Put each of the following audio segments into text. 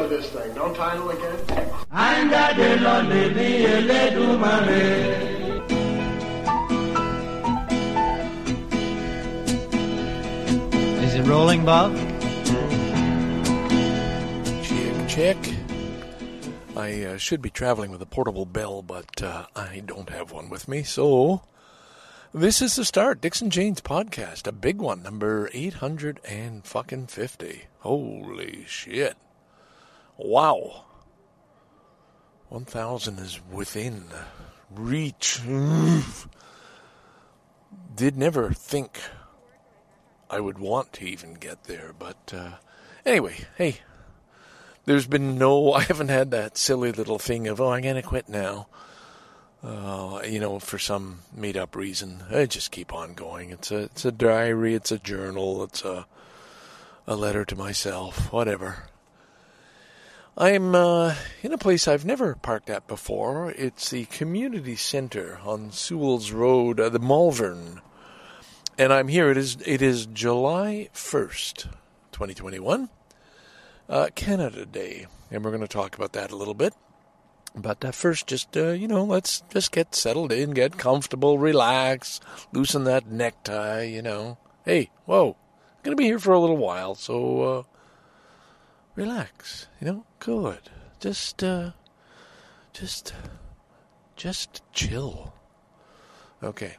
title of this thing. Don't title again. Is it rolling, Bob? Check, check. I uh, should be traveling with a portable bell, but uh, I don't have one with me, so this is the start. Dixon Jane's podcast, a big one, number eight hundred and fucking fifty. Holy shit! Wow, one thousand is within reach. Did never think I would want to even get there, but uh, anyway, hey, there's been no, I haven't had that silly little thing of, oh, I'm going to quit now. Uh, you know, for some made up reason. I just keep on going. It's a, it's a diary, it's a journal, it's a, a letter to myself, whatever. I'm uh, in a place I've never parked at before. It's the community center on Sewell's Road, uh, the Malvern. And I'm here. It is it is July 1st, 2021 uh, Canada Day, and we're going to talk about that a little bit. But uh, first, just uh, you know, let's just get settled in, get comfortable, relax, loosen that necktie. You know, hey, whoa, I'm going to be here for a little while, so uh, relax. You know, good. Just, uh, just, just chill. Okay.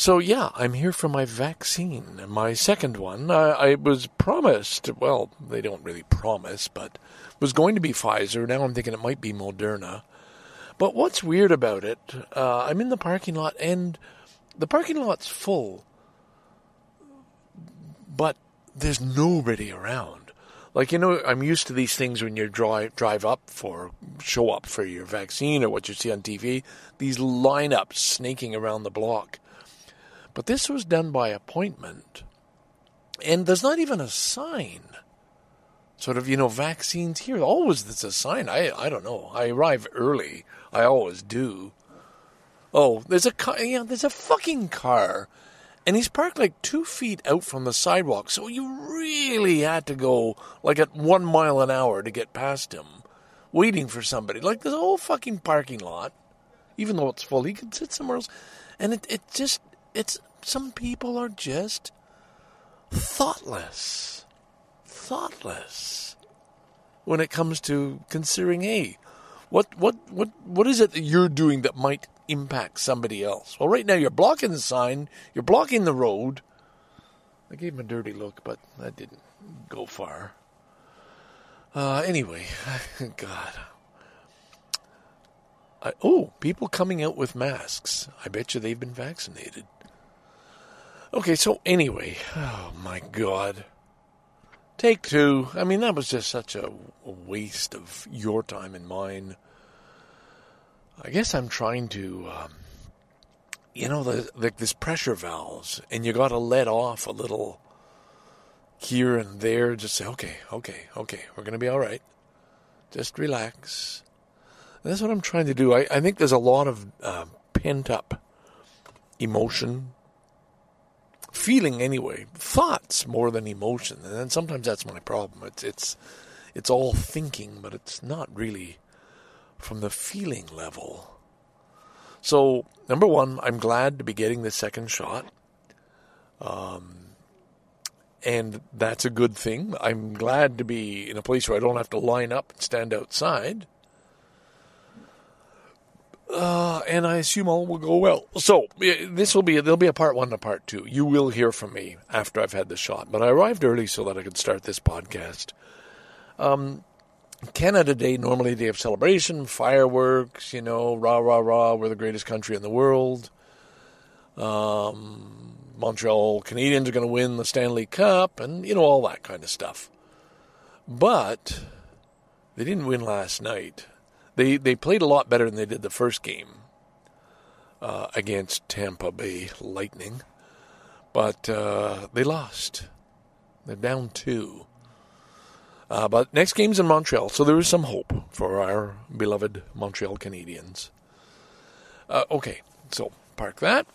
So yeah, I'm here for my vaccine, my second one. I, I, was promised. Well, they don't really promise, but was going to be Pfizer. Now I'm thinking it might be Moderna. But what's weird about it? Uh, I'm in the parking lot, and the parking lot's full, but there's nobody around. Like you know, I'm used to these things when you drive drive up for show up for your vaccine or what you see on TV. These lineups snaking around the block but this was done by appointment. And there's not even a sign. Sort of, you know, vaccines here. Always there's a sign. I, I don't know. I arrive early. I always do. Oh, there's a car. Yeah, there's a fucking car. And he's parked like two feet out from the sidewalk. So you really had to go like at one mile an hour to get past him, waiting for somebody. Like this whole fucking parking lot, even though it's full. He could sit somewhere else. And it, it just it's some people are just thoughtless. Thoughtless when it comes to considering, hey, what what what what is it that you're doing that might impact somebody else? Well, right now you're blocking the sign, you're blocking the road. I gave him a dirty look, but that didn't go far. Uh, anyway, God. I, oh, people coming out with masks. I bet you they've been vaccinated. Okay, so anyway, oh my God. Take two. I mean, that was just such a waste of your time and mine. I guess I'm trying to, um, you know, the, this pressure valves, and you got to let off a little here and there. Just say, okay, okay, okay, we're going to be all right. Just relax. And that's what I'm trying to do. I, I think there's a lot of uh, pent up emotion feeling anyway, thoughts more than emotion, and then sometimes that's my problem. It's it's it's all thinking, but it's not really from the feeling level. So number one, I'm glad to be getting the second shot, um, and that's a good thing. I'm glad to be in a place where I don't have to line up and stand outside. Uh, and I assume all will go well. So this will be there'll be a part one and a part two. You will hear from me after I've had the shot, but I arrived early so that I could start this podcast. Um, Canada Day normally a day of celebration, fireworks, you know, rah rah rah. We're the greatest country in the world. Um, Montreal Canadiens are going to win the Stanley Cup, and you know all that kind of stuff. But they didn't win last night. They they played a lot better than they did the first game uh, against Tampa Bay Lightning, but uh, they lost. They're down two. Uh, but next game's in Montreal, so there is some hope for our beloved Montreal Canadiens. Uh, okay, so park that.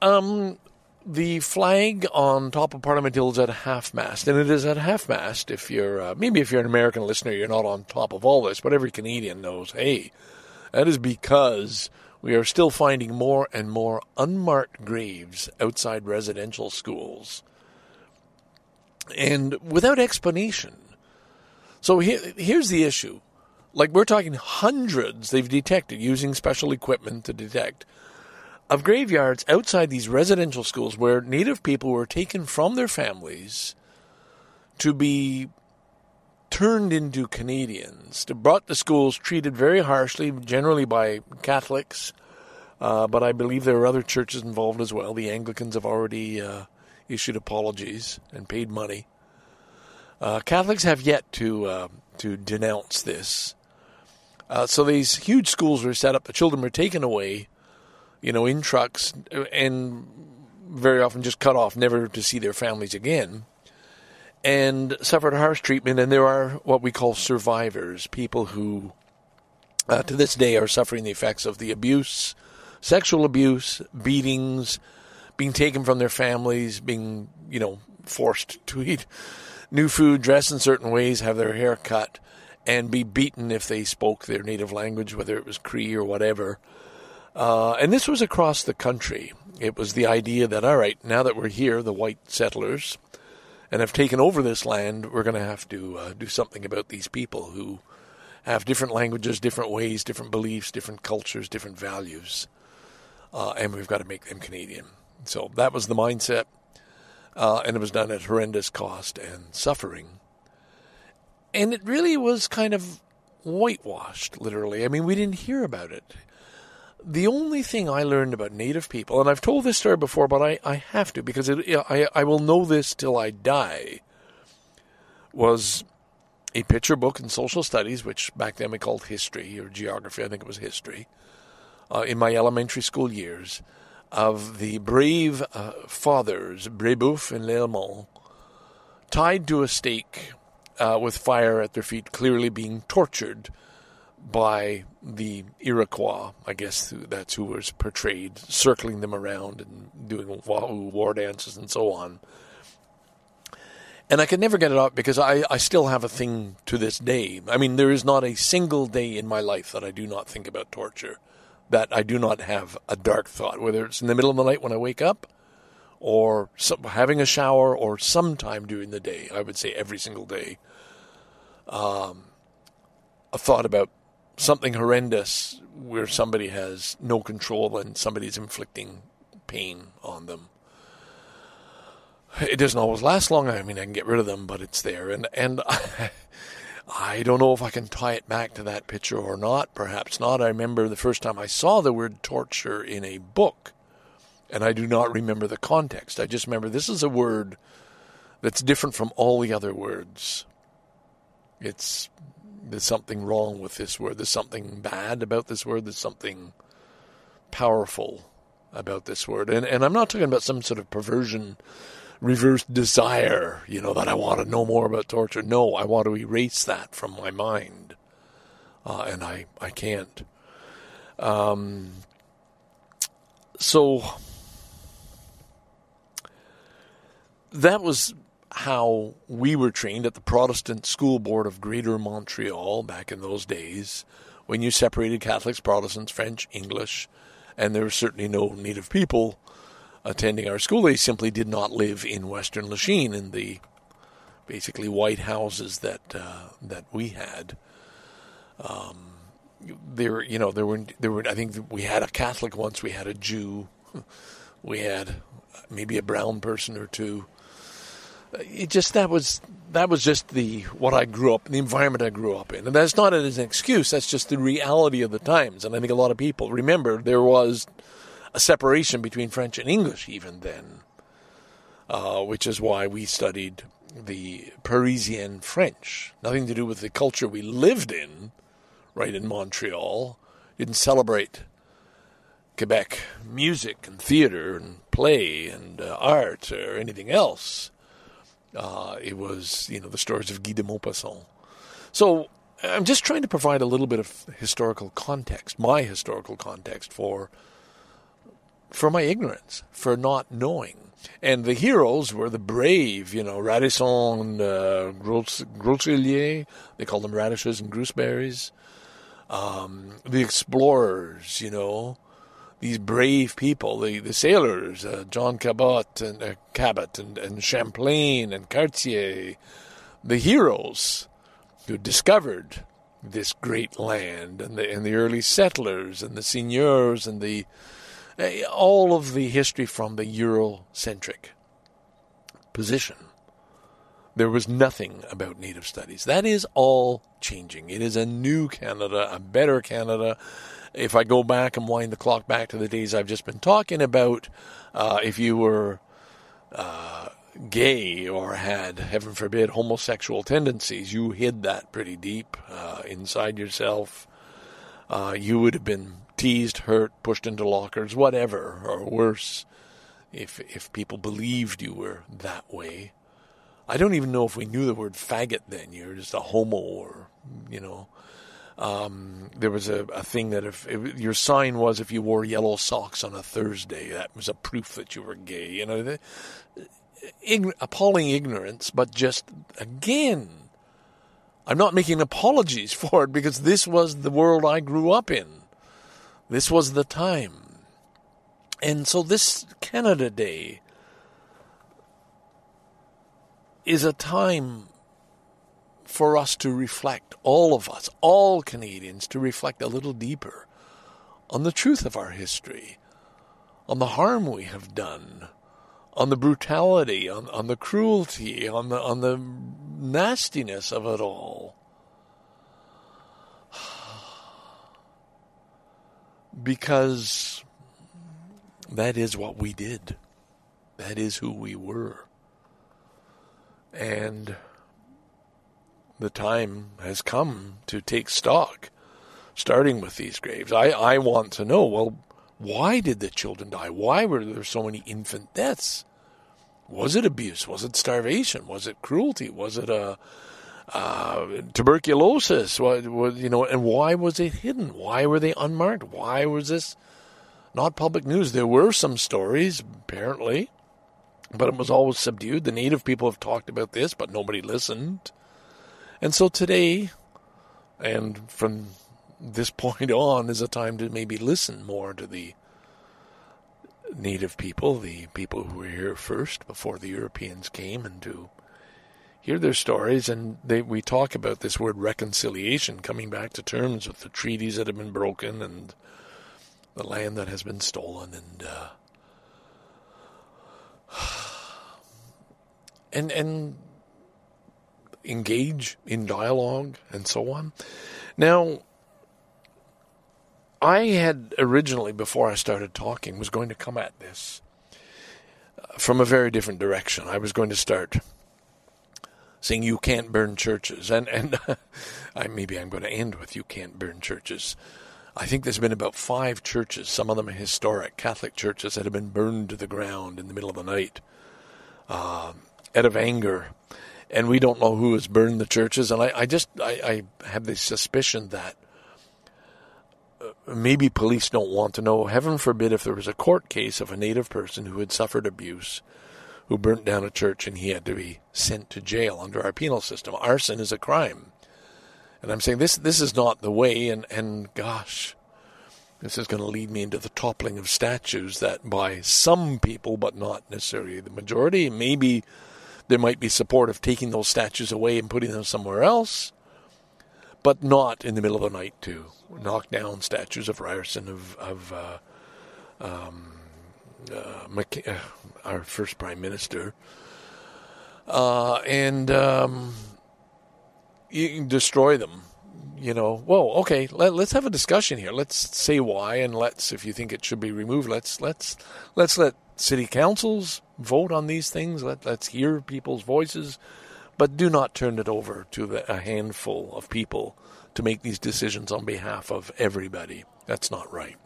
Um, the flag on top of Parliament Hill is at half mast, and it is at half mast. If you're uh, maybe if you're an American listener, you're not on top of all this, but every Canadian knows. Hey, that is because we are still finding more and more unmarked graves outside residential schools, and without explanation. So here, here's the issue: like we're talking hundreds they've detected using special equipment to detect of graveyards outside these residential schools where Native people were taken from their families to be turned into Canadians, to brought to schools, treated very harshly, generally by Catholics, uh, but I believe there are other churches involved as well. The Anglicans have already uh, issued apologies and paid money. Uh, Catholics have yet to uh, to denounce this. Uh, so these huge schools were set up. The children were taken away you know, in trucks and very often just cut off, never to see their families again, and suffered harsh treatment. And there are what we call survivors, people who uh, to this day are suffering the effects of the abuse, sexual abuse, beatings, being taken from their families, being, you know, forced to eat new food, dress in certain ways, have their hair cut, and be beaten if they spoke their native language, whether it was Cree or whatever. Uh, and this was across the country. It was the idea that, all right, now that we're here, the white settlers, and have taken over this land, we're going to have to uh, do something about these people who have different languages, different ways, different beliefs, different cultures, different values. Uh, and we've got to make them Canadian. So that was the mindset. Uh, and it was done at horrendous cost and suffering. And it really was kind of whitewashed, literally. I mean, we didn't hear about it the only thing I learned about Native people, and I've told this story before, but I, I have to because it, I, I will know this till I die, was a picture book in social studies, which back then we called history or geography, I think it was history, uh, in my elementary school years, of the brave uh, fathers, Brebeuf and Lalemant, tied to a stake uh, with fire at their feet, clearly being tortured by the Iroquois. I guess that's who was portrayed, circling them around and doing wahoo war dances and so on. And I could never get it out because I, I still have a thing to this day. I mean, there is not a single day in my life that I do not think about torture, that I do not have a dark thought, whether it's in the middle of the night when I wake up, or some, having a shower, or sometime during the day. I would say every single day. Um, a thought about something horrendous where somebody has no control and somebody's inflicting pain on them. It doesn't always last long. I mean, I can get rid of them, but it's there. And, and I, I don't know if I can tie it back to that picture or not. Perhaps not. I remember the first time I saw the word torture in a book, and I do not remember the context. I just remember this is a word that's different from all the other words. It's there's something wrong with this word. There's something bad about this word. There's something powerful about this word. And and I'm not talking about some sort of perversion, reverse desire, you know, that I want to know more about torture. No, I want to erase that from my mind. Uh, and I, I can't. Um, so that was how we were trained at the Protestant School Board of Greater Montreal back in those days, when you separated Catholics, Protestants, French, English, and there were certainly no Native people attending our school. They simply did not live in Western Lachine in the basically white houses that uh, that we had. Um, there, you know, there were there were. I think we had a Catholic once. We had a Jew. We had maybe a brown person or two it just that was that was just the what I grew up, the environment I grew up in, and that's not as an excuse. That's just the reality of the times. And I think a lot of people remember there was a separation between French and English even then, uh, which is why we studied the Parisian French. Nothing to do with the culture we lived in, right in Montreal. Didn't celebrate Quebec music and theater and play and uh, art or anything else uh, it was, you know, the stories of Guy de Maupassant. So I'm just trying to provide a little bit of historical context, my historical context for for my ignorance, for not knowing. and the heroes were the brave, you know, Radisson, uh, Groseilliers, they called them radishes and gooseberries. Um, the explorers, you know, these brave people, the, the sailors, uh, John Cabot and uh, Cabot and, and Champlain and Cartier, the heroes who discovered this great land and the, and the early settlers and the seigneurs and the all of the history from the Eurocentric position. There was nothing about Native studies. That is all changing. It is a new Canada, a better Canada. If I go back and wind the clock back to the days I've just been talking about, uh, if you were uh, gay or had, heaven forbid, homosexual tendencies, you hid that pretty deep uh, inside yourself. Uh, you would have been teased, hurt, pushed into lockers, whatever, or worse, if if people believed you were that way. I don't even know if we knew the word faggot then. You're just a homo, or you know. Um, there was a, a thing that if, if, your sign was if you wore yellow socks on a Thursday, that was a proof that you were gay. You know, the, ign- appalling ignorance, but just again, I'm not making apologies for it because this was the world I grew up in. This was the time. And so this Canada Day is a time for us to reflect, all of us, all Canadians, to reflect a little deeper on the truth of our history, on the harm we have done, on the brutality, on, on the cruelty, on the on the nastiness of it all. Because that is what we did. That is who we were. And the time has come to take stock, starting with these graves. I, I want to know well, why did the children die? Why were there so many infant deaths? Was it abuse? Was it starvation? Was it cruelty? Was it a uh, tuberculosis? What, what, you know, and why was it hidden? Why were they unmarked? Why was this not public news? There were some stories, apparently, but it was always subdued. The native people have talked about this, but nobody listened. And so today, and from this point on is a time to maybe listen more to the native people, the people who were here first before the Europeans came, and to hear their stories. And they, we talk about this word reconciliation, coming back to terms with the treaties that have been broken and the land that has been stolen, and uh, and and engage in dialogue and so on. Now, I had originally, before I started talking, was going to come at this uh, from a very different direction. I was going to start saying you can't burn churches, and and I, maybe I'm going to end with you can't burn churches. I think there's been about five churches, some of them historic Catholic churches, that have been burned to the ground in the middle of the night uh, out of anger. And we don't know who has burned the churches. And I, I just I, I have the suspicion that maybe police don't want to know. Heaven forbid if there was a court case of a native person who had suffered abuse, who burnt down a church, and he had to be sent to jail under our penal system. Arson is a crime. And I'm saying this this is not the way and, and gosh, this is going to lead me into the toppling of statues that by some people, but not necessarily the majority, maybe there might be support of taking those statues away and putting them somewhere else but not in the middle of the night to knock down statues of Ryerson, of, of uh, um, our first prime minister, uh, and um, you can destroy them. You know, well, okay, let, us have a discussion here. Let's say why, and let's, if you think it should be removed, let's let's let's let city councils vote on these things. Let let's hear people's voices but do not turn it over to a handful of people to make these decisions on behalf of everybody. That's not right.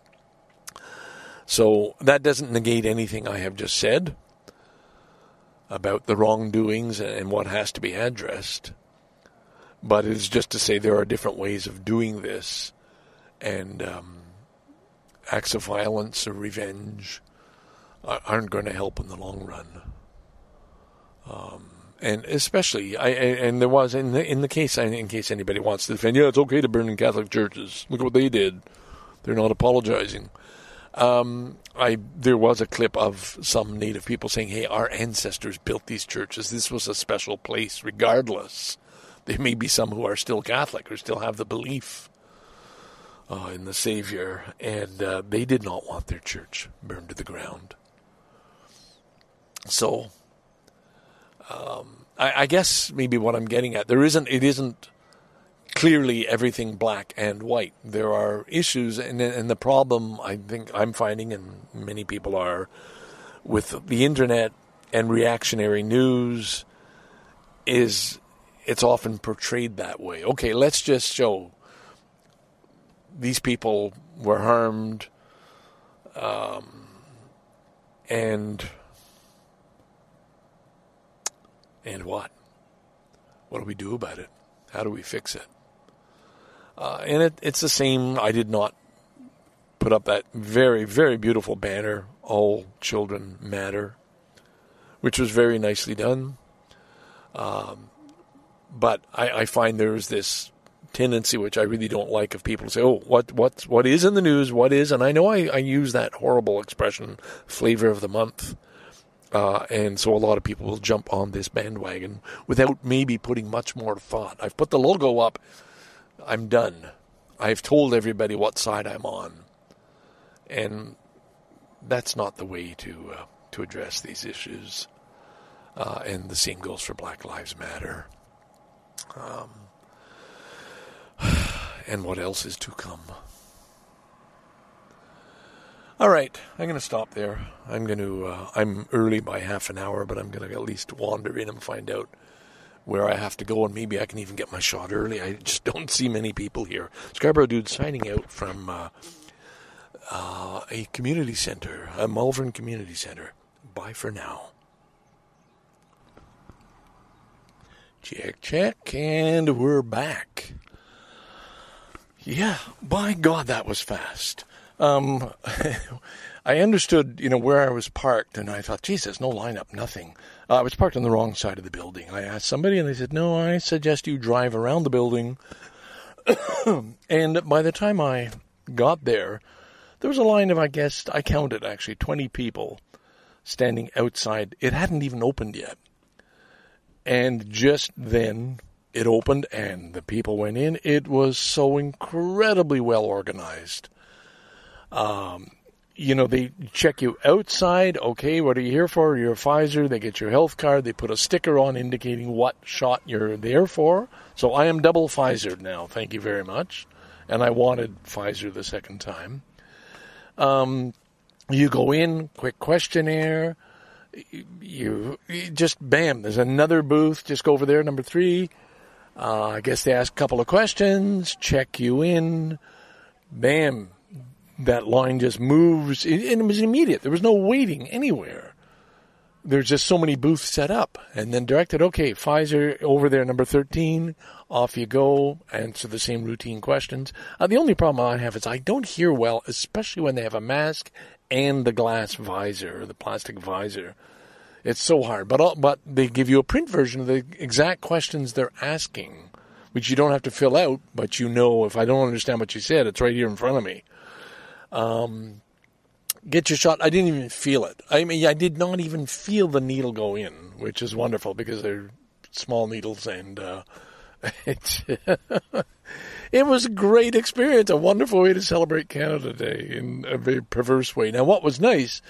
So that doesn't negate anything I have just said about the wrongdoings and what has to be addressed. But it is just to say there are different ways of doing this, and um, acts of violence or revenge aren't going to help in the long run. Um, and especially, I, and there was in the in the case, in case anybody wants to defend, yeah, it's okay to burn in Catholic churches. Look at what they did; they're not apologizing. Um, I there was a clip of some Native people saying, "Hey, our ancestors built these churches. This was a special place, regardless." There may be some who are still Catholic or still have the belief uh, in the Savior, and uh, they did not want their church burned to the ground. So, um, I, I, guess maybe what I'm getting at there isn't it isn't clearly everything black and white. There are issues, and and the problem I think I'm finding, and many people are, with the internet and reactionary news, is it's often portrayed that way. Okay, let's just show these people were harmed, um, and and what? What do we do about it? How do we fix it? Uh, and it, it's the same. I did not put up that very, very beautiful banner, All Children Matter, which was very nicely done. Um, but I, I find there's this tendency, which I really don't like, of people to say, "Oh, what what what is in the news? What is?" And I know I, I use that horrible expression, "flavor of the month," uh, and so a lot of people will jump on this bandwagon without maybe putting much more thought. I've put the logo up. I'm done. I've told everybody what side I'm on, and that's not the way to uh, to address these issues. Uh, and the same goes for Black Lives Matter. Um, and what else is to come. All right, I'm going to stop there. I'm going to. Uh, I'm early by half an hour, but I'm going to at least wander in and find out where I have to go, and maybe I can even get my shot early. I just don't see many people here. Scarborough dude signing out from uh, uh, a community center, a Malvern Community Center. Bye for now. Check, check, and we're back. Yeah, by God, that was fast. Um, I understood, you know, where I was parked, and I thought, Jesus, no lineup, nothing. Uh, I was parked on the wrong side of the building. I asked somebody, and they said, No, I suggest you drive around the building. and by the time I got there, there was a line of, I guess, I counted actually 20 people standing outside. It hadn't even opened yet. And just then it opened and the people went in. It was so incredibly well organized. Um, you know, they check you outside. Okay, what are you here for? You're a Pfizer. They get your health card. They put a sticker on indicating what shot you're there for. So I am double Pfizer now. Thank you very much. And I wanted Pfizer the second time. Um, you go in, quick questionnaire you, you just bam, there's another booth. Just go over there, number three. Uh, I guess they ask a couple of questions, check you in. Bam, that line just moves, and it was immediate. There was no waiting anywhere. There's just so many booths set up, and then directed. Okay, Pfizer over there, number thirteen. Off you go. Answer the same routine questions. Uh, the only problem I have is I don't hear well, especially when they have a mask and the glass visor, the plastic visor. It's so hard, but but they give you a print version of the exact questions they're asking, which you don't have to fill out, but you know if I don't understand what you said, it's right here in front of me. Um, get your shot. I didn't even feel it. I mean, I did not even feel the needle go in, which is wonderful because they're small needles and uh, it, it was a great experience, a wonderful way to celebrate Canada Day in a very perverse way. Now, what was nice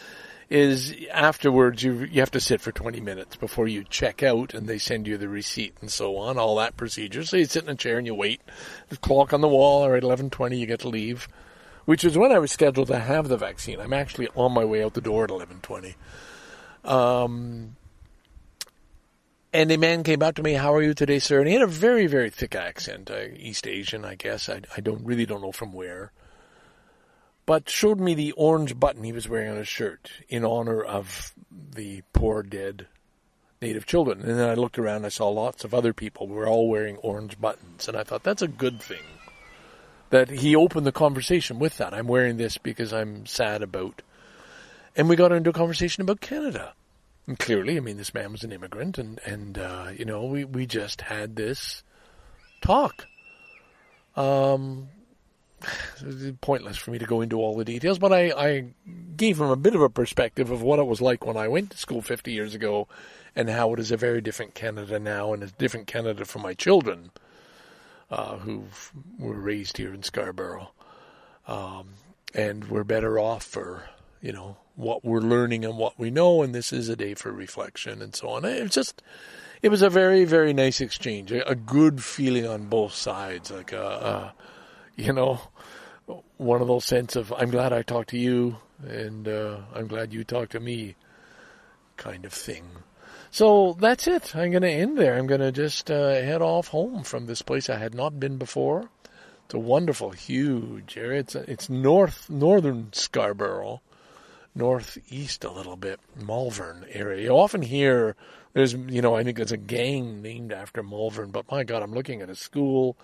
is afterwards you you have to sit for 20 minutes before you check out and they send you the receipt and so on all that procedure so you sit in a chair and you wait the clock on the wall or at 11:20 you get to leave which is when I was scheduled to have the vaccine I'm actually on my way out the door at 11:20 um and a man came out to me, "How are you today, sir?" And he had a very, very thick accent, uh, East Asian, I guess. I, I don't really don't know from where but showed me the orange button he was wearing on his shirt in honor of the poor dead native children. And then I looked around, I saw lots of other people were all wearing orange buttons, and I thought that's a good thing. That he opened the conversation with that. I'm wearing this because I'm sad about. and we got into a conversation about Canada. And clearly, I mean, this man was an immigrant, and and uh, you know, we we just had this talk. Um, pointless for me to go into all the details, but I, I gave him a bit of a perspective of what it was like when I went to school 50 years ago and how it is a very different Canada now and a different Canada for my children uh, who were raised here in Scarborough. Um, and we're better off for, you know, what we're learning and what we know, and this is a day for reflection and so on. It was just, it was a very, very nice exchange, a, a good feeling on both sides, like a, a you know, one of those sense of I'm glad I talked to you and uh, I'm glad you talked to me kind of thing. So that's it. I'm going to end there. I'm going to just uh, head off home from this place I had not been before. It's a wonderful, huge area. It's it's north northern Scarborough, northeast a little bit, Malvern area. You often hear there's you know I think there's a gang named after Malvern, but my God, I'm looking at a school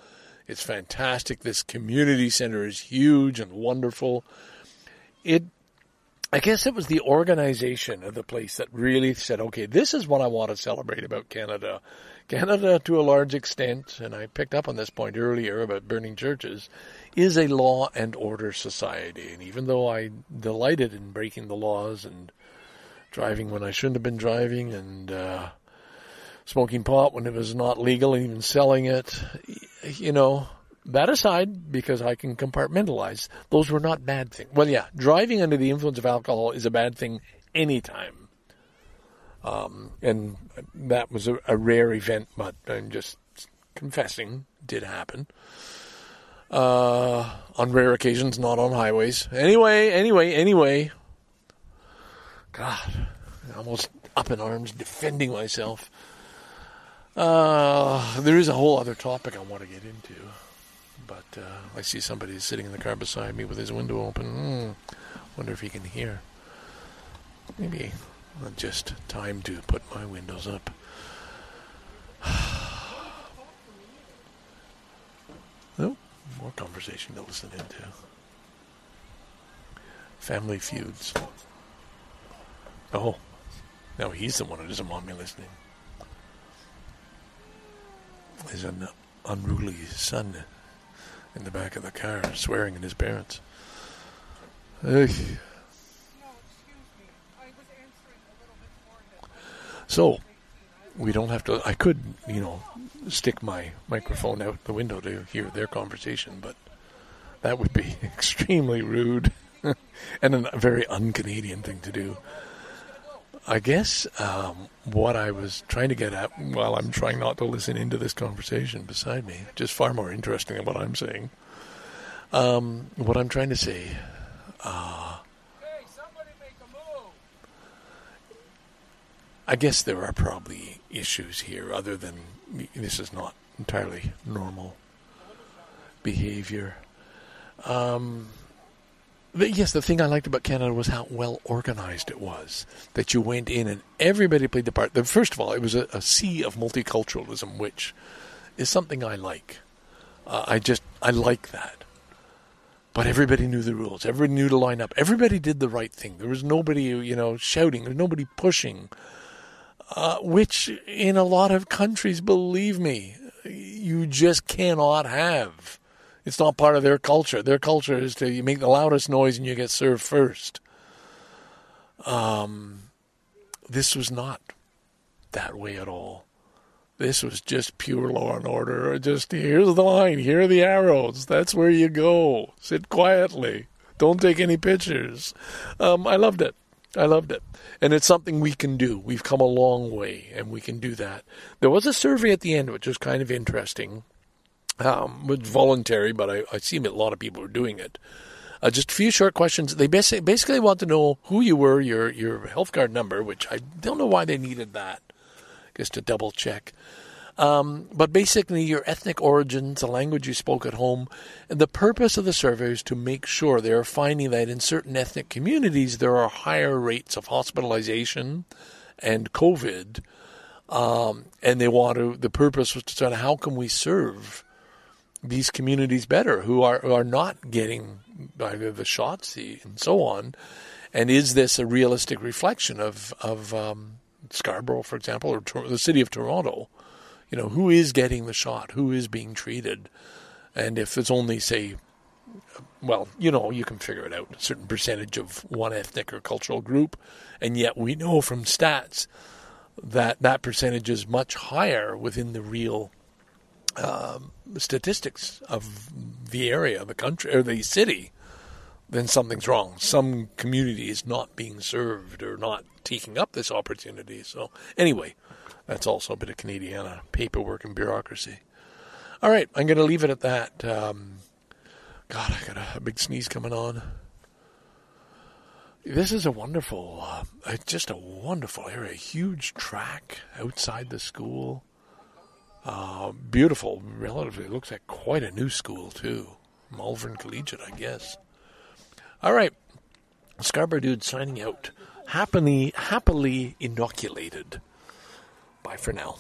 it's fantastic. This community center is huge and wonderful. It, I guess it was the organization of the place that really said, okay, this is what I want to celebrate about Canada. Canada, to a large extent, and I picked up on this point earlier about burning churches, is a law and order society. And even though I delighted in breaking the laws and driving when I shouldn't have been driving and, uh, smoking pot when it was not legal and even selling it. You know, that aside, because I can compartmentalize, those were not bad things. Well, yeah, driving under the influence of alcohol is a bad thing anytime. Um, and that was a, a, rare event, but I'm just confessing, did happen. Uh, on rare occasions, not on highways. Anyway, anyway, anyway. God, almost up in arms defending myself. Uh, there is a whole other topic I want to get into, but uh, I see somebody sitting in the car beside me with his window open. Mm, wonder if he can hear. Maybe just time to put my windows up. oh, more conversation to listen into. Family feuds. Oh, now he's the one who doesn't want me listening is an unruly son in the back of the car swearing at his parents. So, we don't have to. I could, you know, stick my microphone out the window to hear their conversation, but that would be extremely rude and a very un Canadian thing to do. I guess um, what I was trying to get at while I'm trying not to listen into this conversation beside me, just far more interesting than what I'm saying. Um, what I'm trying to say. Uh, hey, somebody make a move. I guess there are probably issues here other than this is not entirely normal behavior. Um, yes, the thing I liked about Canada was how well organized it was. That you went in and everybody played the part. First of all, it was a, a sea of multiculturalism, which is something I like. Uh, I just I like that. But everybody knew the rules. Everybody knew to line up. Everybody did the right thing. There was nobody, you know, shouting. There was nobody pushing. Uh, which in a lot of countries, believe me, you just cannot have. It's not part of their culture. Their culture is to you make the loudest noise and you get served first. Um, this was not that way at all. This was just pure law and order. Just here's the line, here are the arrows. That's where you go. Sit quietly. Don't take any pictures. Um, I loved it. I loved it. And it's something we can do. We've come a long way and we can do that. There was a survey at the end which was kind of interesting um, was voluntary, but I, I see a lot of people are doing it. Uh, just a few short questions. They basically, basically want to know who you were, your your health card number, which I don't know why they needed that, just to double check. Um, but basically, your ethnic origins, the language you spoke at home, and the purpose of the survey is to make sure they are finding that in certain ethnic communities there are higher rates of hospitalization and COVID, um, and they want to. The purpose was to try to how can we serve these communities better who are who are not getting either the shots and so on. And is this a realistic reflection of of um, Scarborough, for example, or Tor- the city of Toronto? You know, who is getting the shot? Who is being treated? And if it's only, say, well, you know, you can figure it out, a certain percentage of one ethnic or cultural group, and yet we know from stats that that percentage is much higher within the real um, statistics of the area, the country, or the city, then something's wrong. Some community is not being served or not taking up this opportunity. So, anyway, that's also a bit of Canadiana paperwork and bureaucracy. All right, I'm going to leave it at that. Um, God, I got a, a, big sneeze coming on. This is a wonderful, uh, just a wonderful area. Huge track outside the school. Uh, beautiful, relatively. Looks like quite a new school, too. Malvern Collegiate, I guess. All right. Scarborough Dude signing out. Happily, happily inoculated. Bye for now.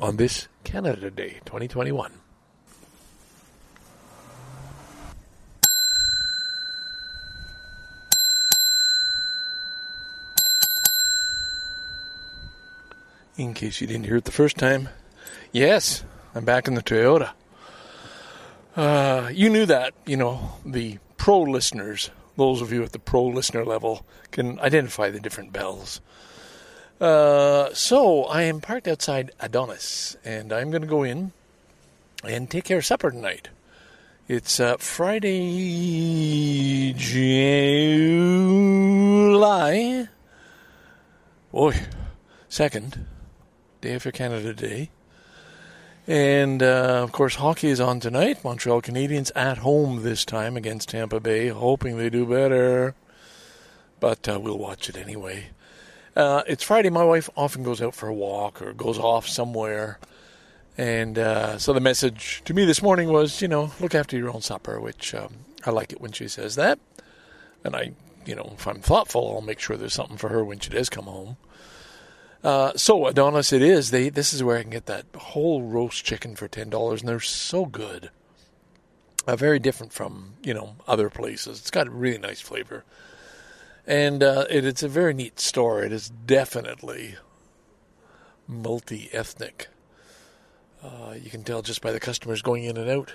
On this Canada Day 2021. In case you didn't hear it the first time, yes, I'm back in the Toyota. Uh, you knew that, you know, the pro listeners, those of you at the pro listener level, can identify the different bells. Uh, so I am parked outside Adonis, and I'm going to go in and take care of supper tonight. It's uh, Friday, July, boy, second day after Canada Day. And uh, of course, hockey is on tonight. Montreal Canadiens at home this time against Tampa Bay, hoping they do better. But uh, we'll watch it anyway. Uh, it's Friday. My wife often goes out for a walk or goes off somewhere. And uh, so the message to me this morning was, you know, look after your own supper, which um, I like it when she says that. And I, you know, if I'm thoughtful, I'll make sure there's something for her when she does come home. Uh, so Adonis, it is. They this is where I can get that whole roast chicken for ten dollars, and they're so good. Uh, very different from you know other places. It's got a really nice flavor, and uh, it, it's a very neat store. It is definitely multi ethnic. Uh, you can tell just by the customers going in and out.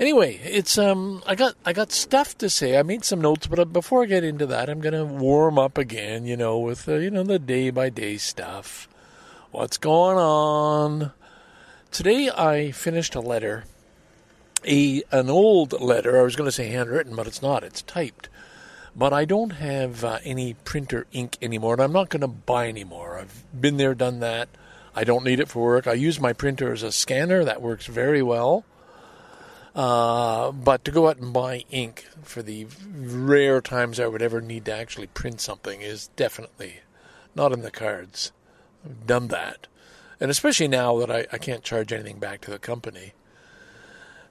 Anyway, it's um, I got I got stuff to say. I made some notes, but uh, before I get into that, I'm gonna warm up again. You know, with uh, you know the day by day stuff. What's going on? Today I finished a letter, a an old letter. I was going to say handwritten, but it's not. It's typed. But I don't have uh, any printer ink anymore, and I'm not going to buy any more. I've been there, done that. I don't need it for work. I use my printer as a scanner. That works very well. Uh, but to go out and buy ink for the rare times I would ever need to actually print something is definitely not in the cards. I've done that. And especially now that I, I can't charge anything back to the company.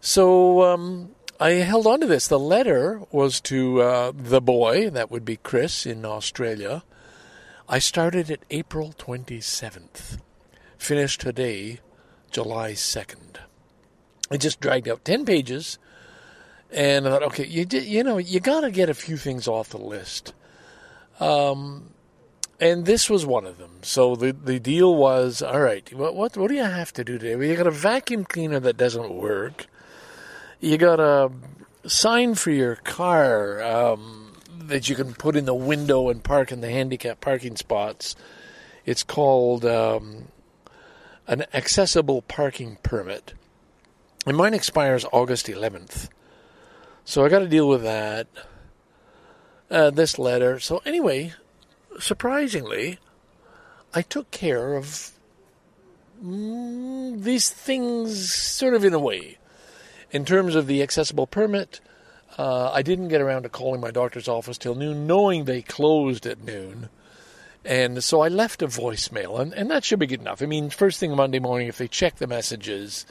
So um, I held on to this. The letter was to uh, the boy, that would be Chris in Australia. I started it April 27th, finished today, July 2nd. I just dragged out 10 pages and I thought, okay, you, you know, you got to get a few things off the list. Um, and this was one of them. So the the deal was, all right, what what, what do you have to do today? Well, you got a vacuum cleaner that doesn't work. You got a sign for your car um, that you can put in the window and park in the handicap parking spots. It's called um, an accessible parking permit. And mine expires August 11th. So I got to deal with that. Uh, this letter. So, anyway, surprisingly, I took care of mm, these things sort of in a way. In terms of the accessible permit, uh, I didn't get around to calling my doctor's office till noon, knowing they closed at noon. And so I left a voicemail, and, and that should be good enough. I mean, first thing Monday morning, if they check the messages,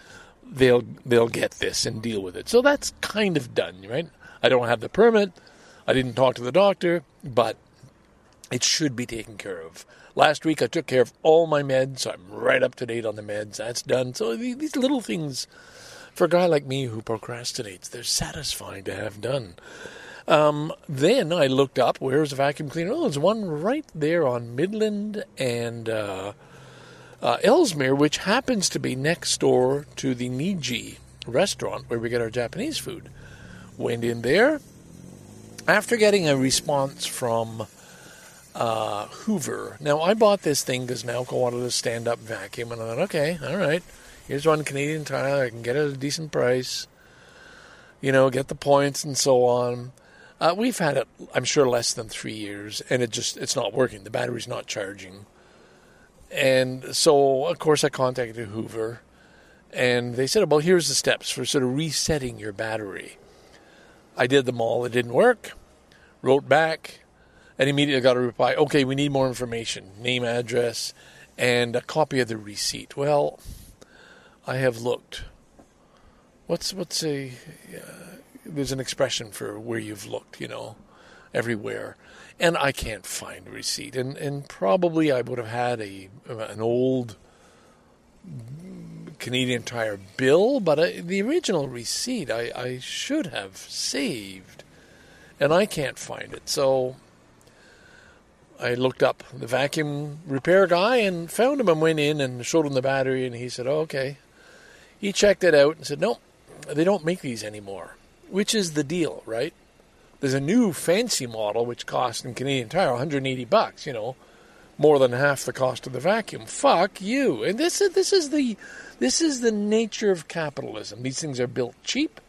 they'll they'll get this and deal with it. So that's kind of done, right? I don't have the permit. I didn't talk to the doctor, but it should be taken care of. Last week I took care of all my meds, so I'm right up to date on the meds. That's done. So these little things, for a guy like me who procrastinates, they're satisfying to have done. Um, then I looked up where's the vacuum cleaner. Oh, there's one right there on Midland and uh, uh, Ellesmere, which happens to be next door to the Niji restaurant where we get our Japanese food. Went in there. After getting a response from uh, Hoover. Now, I bought this thing because Nalco wanted a stand up vacuum, and I thought, okay, all right, here's one Canadian Tire. I can get it at a decent price, you know, get the points and so on. Uh, we've had it, I'm sure, less than three years, and it just it's not working. The battery's not charging, and so of course I contacted Hoover, and they said, "Well, here's the steps for sort of resetting your battery." I did them all. It didn't work. Wrote back, and immediately got a reply. Okay, we need more information: name, address, and a copy of the receipt. Well, I have looked. What's what's a uh, there's an expression for where you've looked, you know, everywhere, and I can't find a receipt. And and probably I would have had a an old Canadian Tire bill, but I, the original receipt I, I should have saved, and I can't find it. So I looked up the vacuum repair guy and found him and went in and showed him the battery, and he said, oh, "Okay." He checked it out and said, "No, they don't make these anymore." Which is the deal, right? There's a new fancy model which costs in Canadian Tire 180 bucks. You know, more than half the cost of the vacuum. Fuck you! And this is this is the this is the nature of capitalism. These things are built cheap,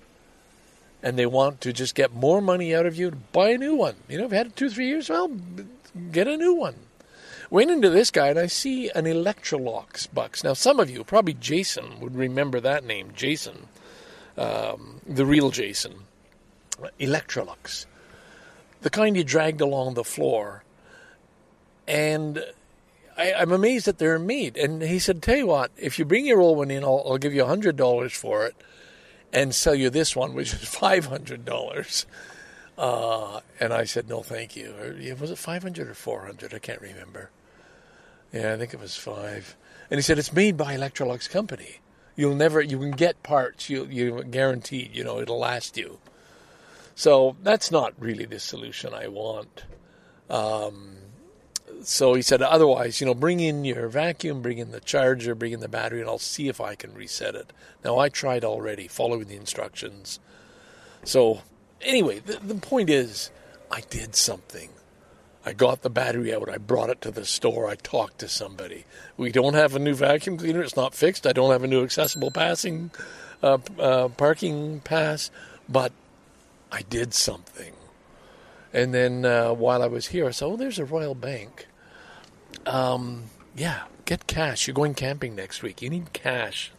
and they want to just get more money out of you to buy a new one. You know, you had it two three years, well, get a new one. Went into this guy and I see an Electrolux box. Now, some of you, probably Jason, would remember that name, Jason um, the real Jason, Electrolux, the kind you dragged along the floor. And I, am amazed that they're made. And he said, Tell you what, if you bring your old one in, I'll, I'll give you $100 for it and sell you this one, which is $500. Uh, and I said, No, thank you. Or, was it 500 or 400 I can't remember. Yeah, I think it was five. And he said, It's made by Electrolux Company you'll never you can get parts you you guaranteed you know it'll last you so that's not really the solution i want um, so he said otherwise you know bring in your vacuum bring in the charger bring in the battery and i'll see if i can reset it now i tried already following the instructions so anyway the, the point is i did something I got the battery out. I brought it to the store. I talked to somebody. We don't have a new vacuum cleaner. It's not fixed. I don't have a new accessible passing uh, uh, parking pass, but I did something. And then uh, while I was here, I said, "Oh, there's a Royal Bank." Um, yeah, get cash. You're going camping next week. You need cash.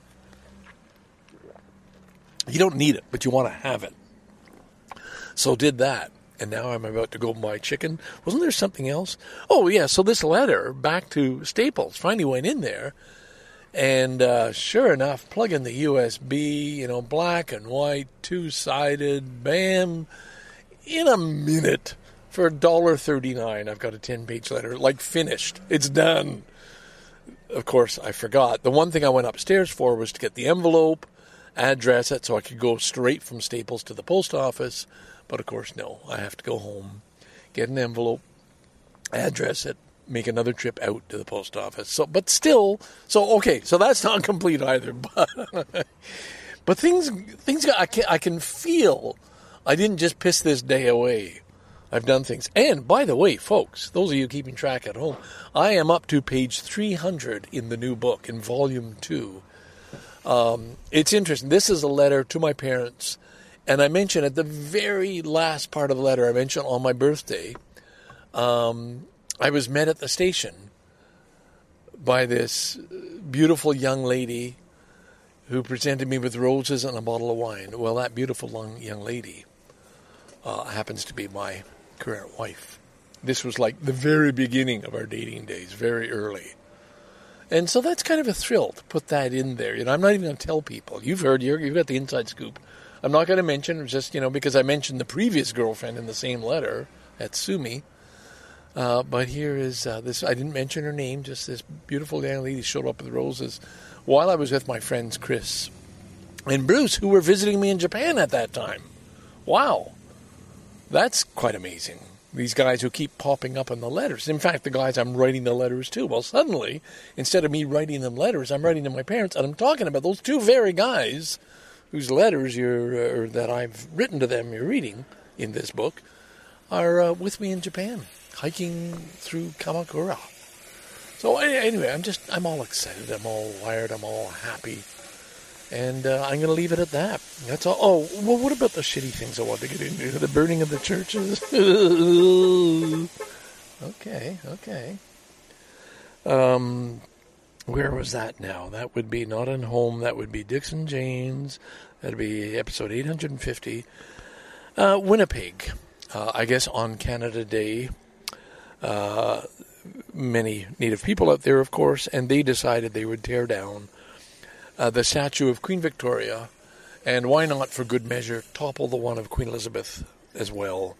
You don't need it, but you want to have it. So did that and now I'm about to go buy chicken. Wasn't there something else? Oh, yeah. So this letter back to Staples finally went in there. And uh, sure enough, plug in the USB, you know, black and white, two sided, bam. In a minute, for $1.39, I've got a 10 page letter, like finished. It's done. Of course, I forgot. The one thing I went upstairs for was to get the envelope, address it so I could go straight from Staples to the post office but of course, no. I have to go home, get an envelope, address it, make another trip out to the post office. So, but still, so okay. So that's not complete either. But but things things I can I can feel. I didn't just piss this day away. I've done things. And by the way, folks, those of you keeping track at home, I am up to page 300 in the new book in volume two. Um, it's interesting. This is a letter to my parents and I mentioned at the very last part of the letter, I mentioned on my birthday, um, I was met at the station by this beautiful young lady who presented me with roses and a bottle of wine. Well, that beautiful young lady uh, happens to be my current wife. This was like the very beginning of our dating days, very early. And so that's kind of a thrill to put that in there. You know, I'm not even going to tell people. You've heard, you've got the inside scoop. I'm not going to mention, just, you know, because I mentioned the previous girlfriend in the same letter at Sumi. Uh, but here is uh, this. I didn't mention her name, just this beautiful young lady showed up with roses while I was with my friends Chris and Bruce, who were visiting me in Japan at that time. Wow. That's quite amazing. These guys who keep popping up in the letters. In fact, the guys I'm writing the letters to. Well, suddenly, instead of me writing them letters, I'm writing to my parents, and I'm talking about those two very guys whose letters you're, uh, that I've written to them, you're reading in this book, are uh, with me in Japan, hiking through Kamakura. So anyway, I'm just, I'm all excited. I'm all wired. I'm all happy. And uh, I'm going to leave it at that. That's all. Oh, well, what about the shitty things I want to get into? The burning of the churches? okay, okay. Um, where was that now? That would be Not in Home. That would be Dixon Janes. That'd be episode 850. Uh, Winnipeg, uh, I guess on Canada Day. Uh, many Native people out there, of course, and they decided they would tear down uh, the statue of Queen Victoria, and why not, for good measure, topple the one of Queen Elizabeth as well.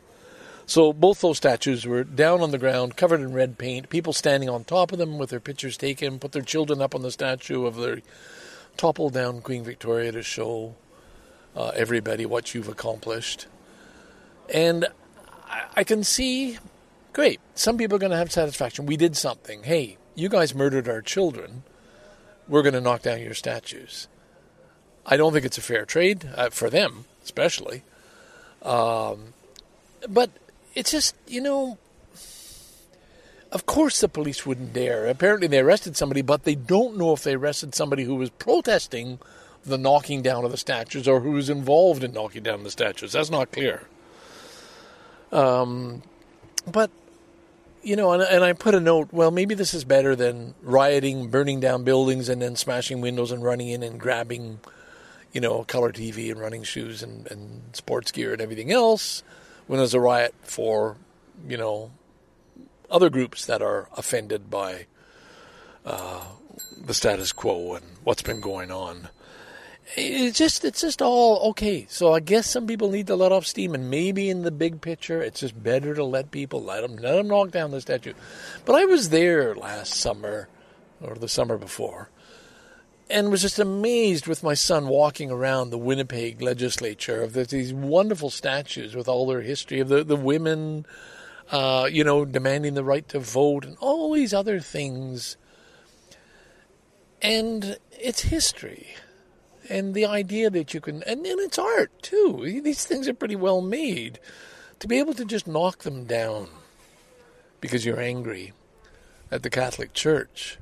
So both those statues were down on the ground, covered in red paint, people standing on top of them with their pictures taken, put their children up on the statue of their toppled down Queen Victoria to show uh, everybody what you've accomplished. And I, I can see, great, some people are going to have satisfaction. We did something. Hey, you guys murdered our children we're going to knock down your statues. I don't think it's a fair trade uh, for them, especially. Um, but it's just, you know, of course the police wouldn't dare. Apparently they arrested somebody, but they don't know if they arrested somebody who was protesting the knocking down of the statues or who was involved in knocking down the statues. That's not clear. Um, but you know, and, and I put a note, well, maybe this is better than rioting, burning down buildings, and then smashing windows and running in and grabbing, you know, color TV and running shoes and, and sports gear and everything else when there's a riot for, you know, other groups that are offended by uh, the status quo and what's been going on it's just it's just all okay. So I guess some people need to let off steam, and maybe in the big picture, it's just better to let people let them let them knock down the statue. But I was there last summer or the summer before, and was just amazed with my son walking around the Winnipeg legislature of these wonderful statues with all their history of the the women, uh, you know, demanding the right to vote and all these other things. And it's history and the idea that you can, and, and it's art too. These things are pretty well made. To be able to just knock them down because you're angry at the Catholic Church,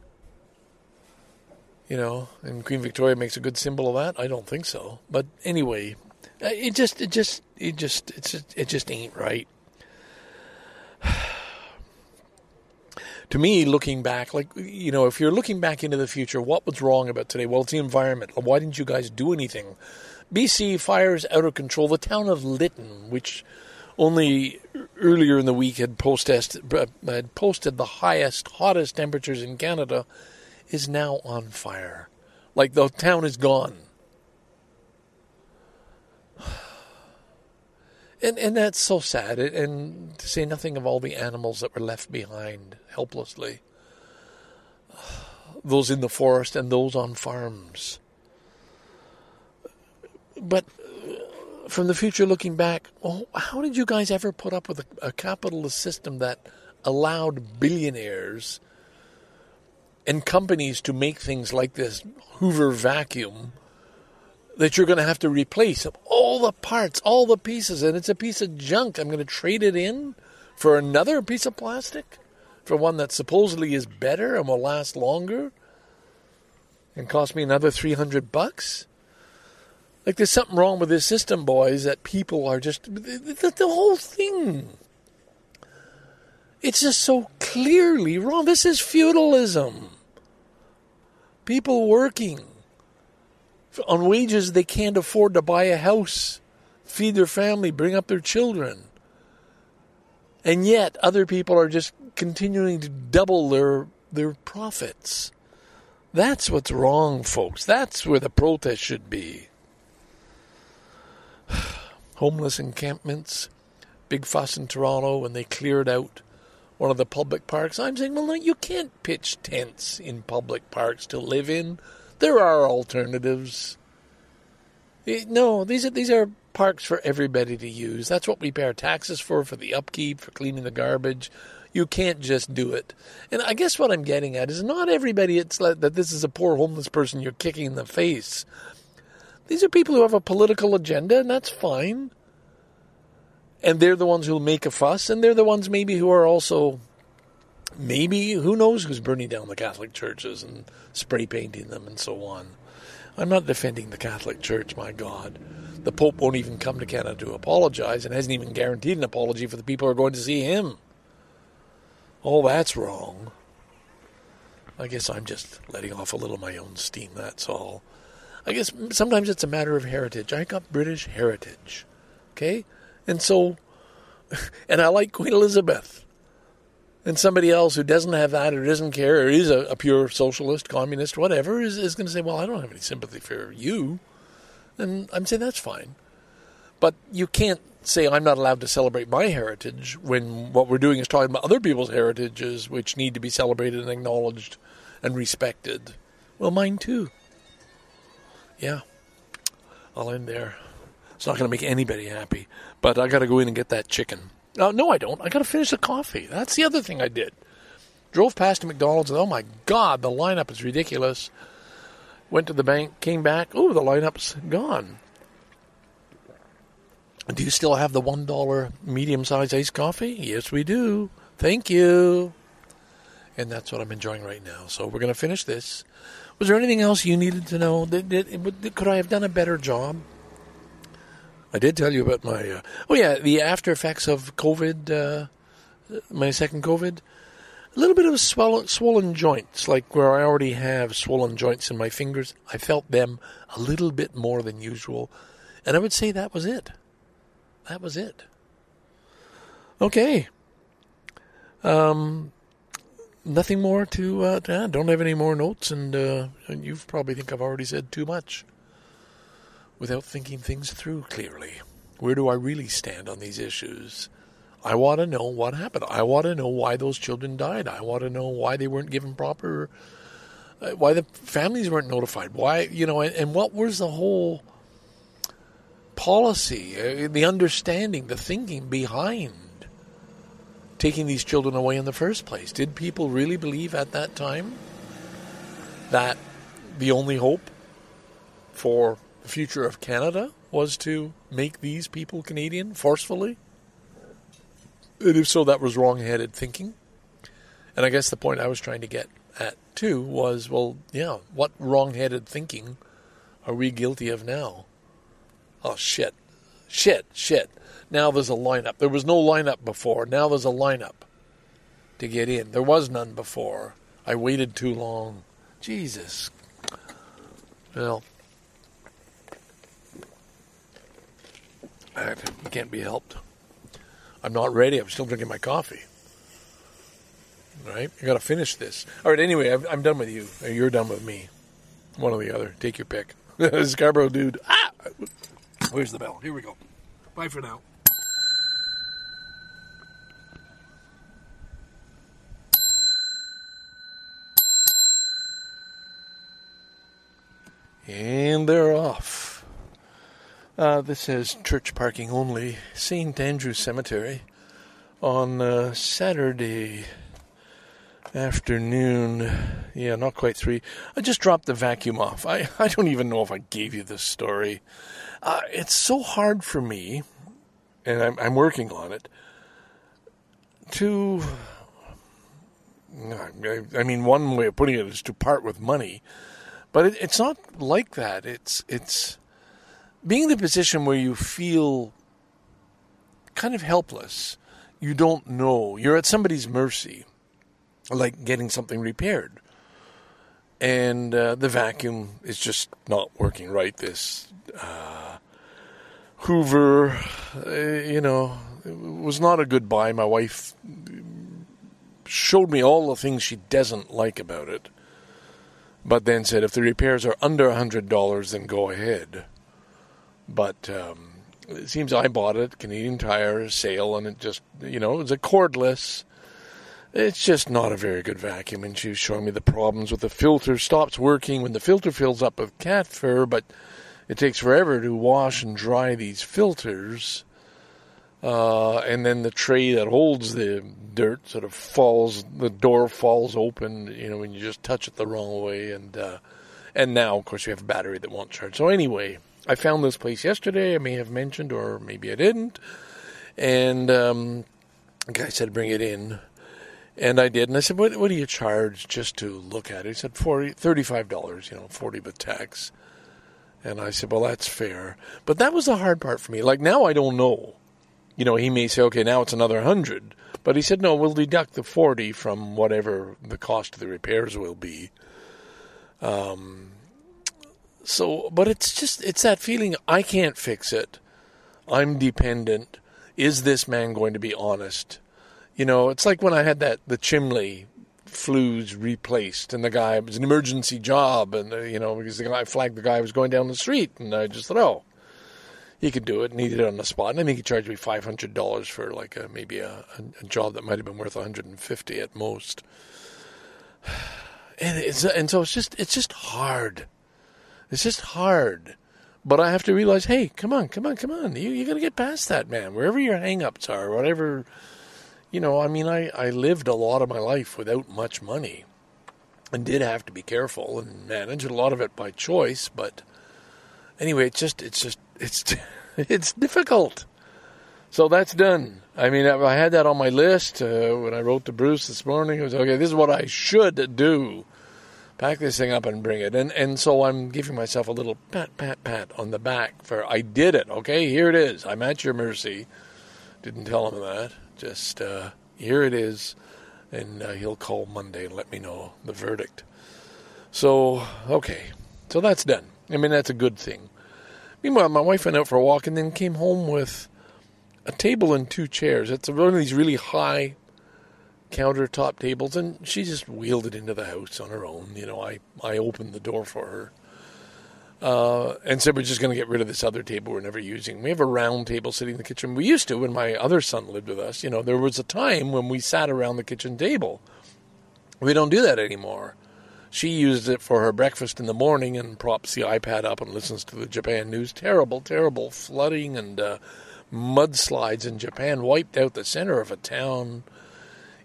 you know, and Queen Victoria makes a good symbol of that. I don't think so, but anyway, uh, it just, it just, it just, it's, it just ain't right. to me, looking back, like, you know, if you're looking back into the future, what was wrong about today? Well, it's the environment. Why didn't you guys do anything? BC fires out of control. The town of Lytton, which only earlier in the week had, had posted the highest, hottest temperatures in Canada, is now on fire. Like the town is gone. And and that's so sad. And to say nothing of all the animals that were left behind helplessly, those in the forest and those on farms. But uh, from the future looking back, how did you guys ever put up with a, a capitalist system that allowed billionaires and companies to make things like this Hoover vacuum? That you're going to have to replace all the parts, all the pieces, and it's a piece of junk. I'm going to trade it in for another piece of plastic, for one that supposedly is better and will last longer, and cost me another 300 bucks. Like there's something wrong with this system, boys. That people are just the, the whole thing. It's just so clearly wrong. This is feudalism. People working on wages they can't afford to buy a house, feed their family, bring up their children. And yet other people are just continuing to double their their profits. That's what's wrong, folks. That's where the protest should be. Homeless encampments, big fuss in Toronto when they cleared out one of the public parks. I'm saying, well, no, you can't pitch tents in public parks to live in. There are alternatives. No, these are these are park's for everybody to use. That's what we pay our taxes for, for the upkeep, for cleaning the garbage. You can't just do it. And I guess what I'm getting at is not everybody it's like that this is a poor homeless person you're kicking in the face. These are people who have a political agenda, and that's fine. And they're the ones who'll make a fuss, and they're the ones maybe who are also maybe who knows who's burning down the Catholic churches and spray painting them and so on. I'm not defending the Catholic Church, my God. The Pope won't even come to Canada to apologize and hasn't even guaranteed an apology for the people who are going to see him. Oh, that's wrong. I guess I'm just letting off a little of my own steam, that's all. I guess sometimes it's a matter of heritage. I got British heritage. Okay? And so, and I like Queen Elizabeth. And somebody else who doesn't have that or doesn't care or is a, a pure socialist, communist, whatever, is, is going to say, well, I don't have any sympathy for you. And I'm saying that's fine. But you can't say I'm not allowed to celebrate my heritage when what we're doing is talking about other people's heritages, which need to be celebrated and acknowledged and respected. Well, mine too. Yeah. I'll end there. It's not going to make anybody happy. But I got to go in and get that chicken. Uh, no, I don't. I got to finish the coffee. That's the other thing I did. Drove past a McDonald's and oh my God, the lineup is ridiculous. Went to the bank, came back. Oh, the lineup's gone. Do you still have the $1 medium sized iced coffee? Yes, we do. Thank you. And that's what I'm enjoying right now. So we're going to finish this. Was there anything else you needed to know? Could I have done a better job? I did tell you about my. Uh, oh yeah, the after effects of COVID, uh, my second COVID. A little bit of swell, swollen joints, like where I already have swollen joints in my fingers. I felt them a little bit more than usual, and I would say that was it. That was it. Okay. Um, nothing more to. Uh, to don't have any more notes, and, uh, and you probably think I've already said too much without thinking things through clearly. Where do I really stand on these issues? I want to know what happened. I want to know why those children died. I want to know why they weren't given proper, uh, why the families weren't notified. Why, you know, and, and what was the whole policy, uh, the understanding, the thinking behind taking these children away in the first place? Did people really believe at that time that the only hope for future of Canada was to make these people Canadian forcefully? And if so, that was wrong headed thinking. And I guess the point I was trying to get at too was well, yeah, what wrong headed thinking are we guilty of now? Oh, shit. Shit, shit. Now there's a lineup. There was no lineup before. Now there's a lineup to get in. There was none before. I waited too long. Jesus. Well, That can't be helped. I'm not ready. I'm still drinking my coffee. All right? I got to finish this. All right, anyway, I'm, I'm done with you. You're done with me. One or the other. Take your pick. Scarborough dude. Ah! Where's the bell? Here we go. Bye for now. And they're off. Uh, this says church parking only, St. Andrew's Cemetery, on uh, Saturday afternoon. Yeah, not quite three. I just dropped the vacuum off. I, I don't even know if I gave you this story. Uh, it's so hard for me, and I'm, I'm working on it, to. I mean, one way of putting it is to part with money, but it, it's not like that. It's it's being in the position where you feel kind of helpless, you don't know, you're at somebody's mercy, like getting something repaired. And uh, the vacuum is just not working right. This uh, Hoover, uh, you know, was not a good buy. My wife showed me all the things she doesn't like about it, but then said if the repairs are under a $100, then go ahead. But um, it seems I bought it, Canadian Tire sale, and it just, you know, it's a cordless. It's just not a very good vacuum. And she was showing me the problems with the filter. Stops working when the filter fills up with cat fur, but it takes forever to wash and dry these filters. Uh, and then the tray that holds the dirt sort of falls, the door falls open, you know, when you just touch it the wrong way. And, uh, and now, of course, you have a battery that won't charge. So anyway, I found this place yesterday. I may have mentioned, or maybe I didn't. And um, the guy said, bring it in. And I did. And I said, what, what do you charge just to look at it? He said, 40, $35, you know, 40 with tax. And I said, well, that's fair. But that was the hard part for me. Like now I don't know. You know, he may say, okay, now it's another 100. But he said, no, we'll deduct the 40 from whatever the cost of the repairs will be. Um, so, but it's just, it's that feeling I can't fix it. I'm dependent. Is this man going to be honest? You know, it's like when I had that, the chimney flues replaced and the guy, it was an emergency job and, uh, you know, because the guy flagged the guy was going down the street and I just thought, oh, he could do it and he did it on the spot. And I think he charged me $500 for like a, maybe a, a job that might have been worth 150 at most. And it's, and so it's just, it's just hard. It's just hard. But I have to realize, hey, come on, come on, come on. You, you're going to get past that, man. Wherever your hang-ups are, whatever, you know, I mean, I, I lived a lot of my life without much money and did have to be careful and manage a lot of it by choice. But anyway, it's just, it's just, it's, it's difficult. So that's done. I mean, I had that on my list uh, when I wrote to Bruce this morning. It was okay. This is what I should do: pack this thing up and bring it. And and so I'm giving myself a little pat, pat, pat on the back for I did it. Okay, here it is. I'm at your mercy. Didn't tell him that. Just uh, here it is, and uh, he'll call Monday and let me know the verdict. So okay, so that's done. I mean, that's a good thing. Meanwhile, my wife went out for a walk and then came home with a table and two chairs. It's one of these really high countertop tables, and she just wheeled it into the house on her own. You know, I, I opened the door for her. Uh, and said we're just going to get rid of this other table we're never using. We have a round table sitting in the kitchen. We used to when my other son lived with us. You know, there was a time when we sat around the kitchen table. We don't do that anymore. She uses it for her breakfast in the morning and props the iPad up and listens to the Japan news. Terrible, terrible flooding and uh, mudslides in Japan wiped out the center of a town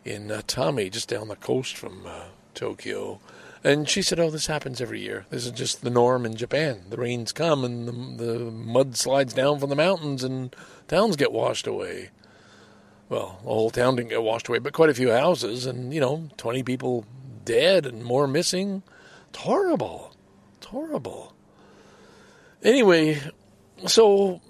in uh, Tami, just down the coast from uh, Tokyo. And she said, "Oh, this happens every year. This is just the norm in Japan. The rains come and the, the mud slides down from the mountains, and towns get washed away. Well, the whole town didn't get washed away, but quite a few houses, and you know, twenty people dead and more missing. It's horrible. It's horrible. Anyway, so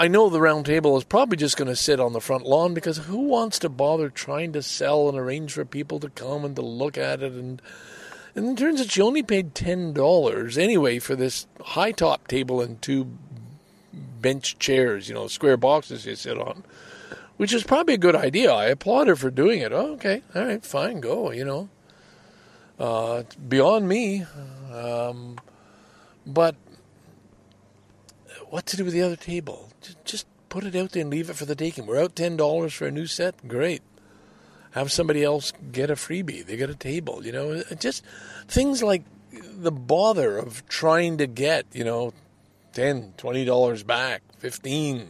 I know the round table is probably just going to sit on the front lawn because who wants to bother trying to sell and arrange for people to come and to look at it and and it turns out she only paid ten dollars anyway for this high top table and two bench chairs, you know, square boxes you sit on, which is probably a good idea. I applaud her for doing it. Oh, okay, all right, fine, go. You know, uh, beyond me, um, but what to do with the other table? Just, put it out there and leave it for the taking. We're out ten dollars for a new set. Great have somebody else get a freebie. They get a table, you know, uh, just things like the bother of trying to get, you know, 10, 20 dollars back, 15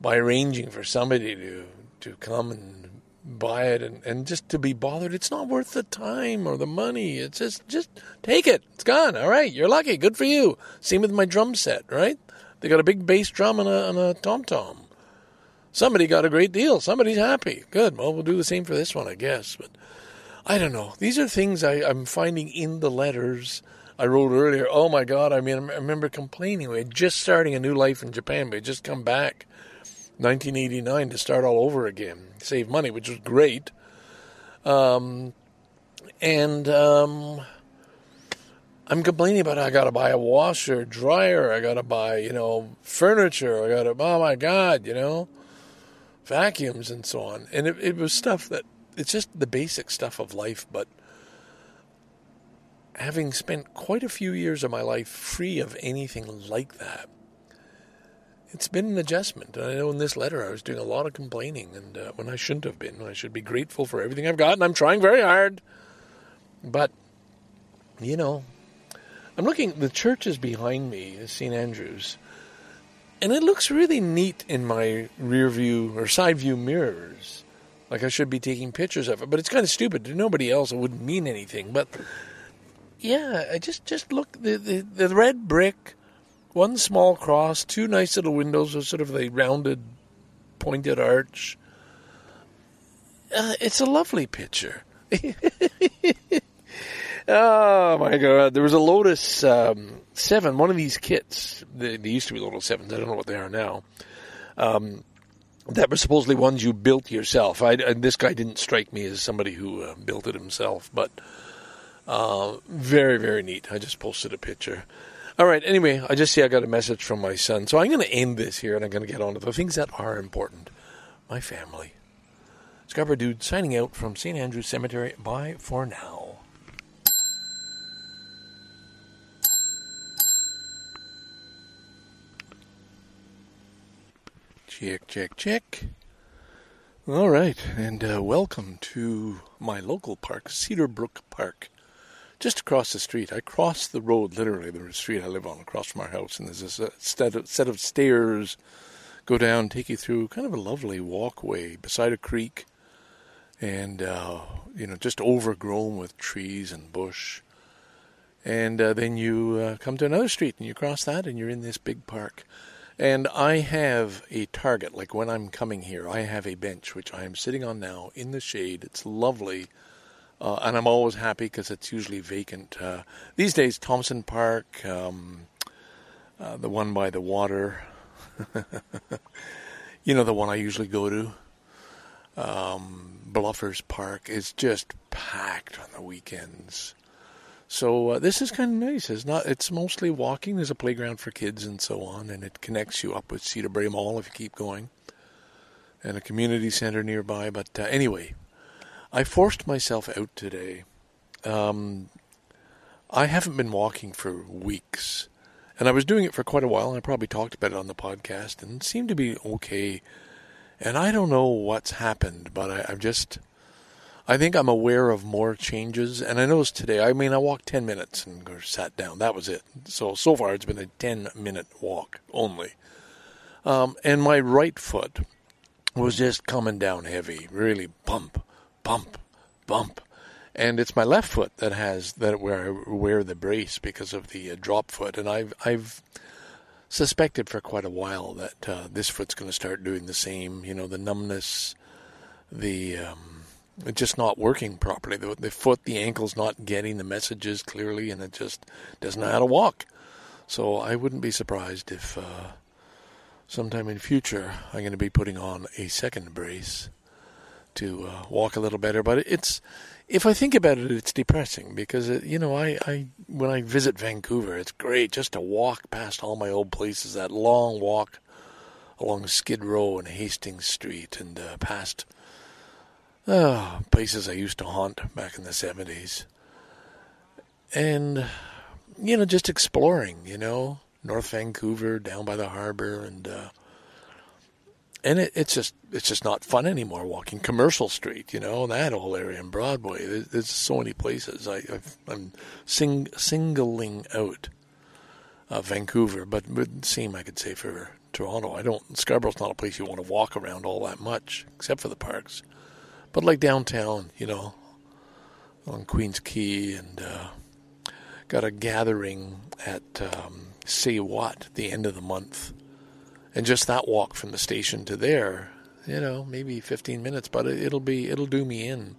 by arranging for somebody to to come and buy it and, and just to be bothered. It's not worth the time or the money. It's just just take it. It's gone. All right, you're lucky. Good for you. Same with my drum set, right? They got a big bass drum and a, and a tom tom somebody got a great deal. Somebody's happy. Good. Well, we'll do the same for this one, I guess. But I don't know. These are things I, I'm finding in the letters I wrote earlier. Oh my God! I mean, I remember complaining. We had just starting a new life in Japan. We had just come back, 1989, to start all over again, save money, which was great. Um, and um, I'm complaining about I got to buy a washer, dryer. I got to buy, you know, furniture. I got to. Oh my God! You know vacuums and so on. And it, it was stuff that it's just the basic stuff of life, but having spent quite a few years of my life free of anything like that, it's been an adjustment. I know in this letter I was doing a lot of complaining, and uh, when I shouldn't have been, I should be grateful for everything I've got, and I'm trying very hard. But, you know, I'm looking. The church is behind me, St Andrews, and it looks really neat in my rear view or side view mirrors. Like I should be taking pictures of it, but it's kind of stupid. To nobody else, it wouldn't mean anything. But yeah, I just just look the the, the red brick, one small cross, two nice little windows with sort of a rounded, pointed arch. Uh, it's a lovely picture. oh my god! There was a Lotus um, Seven, one of these kits. They, they used to be Lotus Sevens. I don't know what they are now. Um, that were supposedly ones you built yourself. I, and this guy didn't strike me as somebody who uh, built it himself, but uh, very, very neat. I just posted a picture. All right. Anyway, I just see I got a message from my son, so I'm going to end this here, and I'm going to get on to the things that are important. My family. Scarborough Dude signing out from St. Andrew's Cemetery. Bye for now. Check, check, check. All right, and uh, welcome to my local park, Cedar Brook Park, just across the street. I cross the road, literally the street I live on, across from our house, and there's this uh, set of, set of stairs go down, take you through kind of a lovely walkway beside a creek, and uh, you know just overgrown with trees and bush. And uh, then you uh, come to another street, and you cross that, and you're in this big park. And I have a target, like when I'm coming here, I have a bench which I am sitting on now in the shade. It's lovely. Uh, and I'm always happy because it's usually vacant. Uh, these days, Thompson Park, um, uh, the one by the water, you know, the one I usually go to, um, Bluffers Park, is just packed on the weekends. So uh, this is kind of nice. It's not. It's mostly walking. There's a playground for kids and so on, and it connects you up with Cedarbrae Mall if you keep going, and a community center nearby. But uh, anyway, I forced myself out today. Um, I haven't been walking for weeks, and I was doing it for quite a while. And I probably talked about it on the podcast, and seemed to be okay. And I don't know what's happened, but I, I've just I think I'm aware of more changes, and I noticed today. I mean, I walked ten minutes and sat down. That was it. So so far, it's been a ten minute walk only. Um, and my right foot was just coming down heavy, really bump, bump, bump. And it's my left foot that has that where I wear the brace because of the uh, drop foot, and I've I've suspected for quite a while that uh, this foot's going to start doing the same. You know, the numbness, the um, just not working properly. The, the foot, the ankle's not getting the messages clearly, and it just doesn't know how to walk. So I wouldn't be surprised if uh, sometime in future I'm going to be putting on a second brace to uh, walk a little better. But it's if I think about it, it's depressing because it, you know I, I when I visit Vancouver, it's great just to walk past all my old places. That long walk along Skid Row and Hastings Street and uh, past oh, places I used to haunt back in the 70s. And, you know, just exploring, you know, North Vancouver, down by the harbor, and, uh, and it, it's just it's just not fun anymore walking Commercial Street, you know that whole area in Broadway. There's, there's so many places. I, i am sing, singling out uh, Vancouver, but would seem I could say for Toronto. I don't. Scarborough's not a place you want to walk around all that much, except for the parks. But like downtown, you know, on Queens Quay, and uh, got a gathering at um, Say What the end of the month. And just that walk from the station to there, you know, maybe 15 minutes, but it, will be it'll do me in.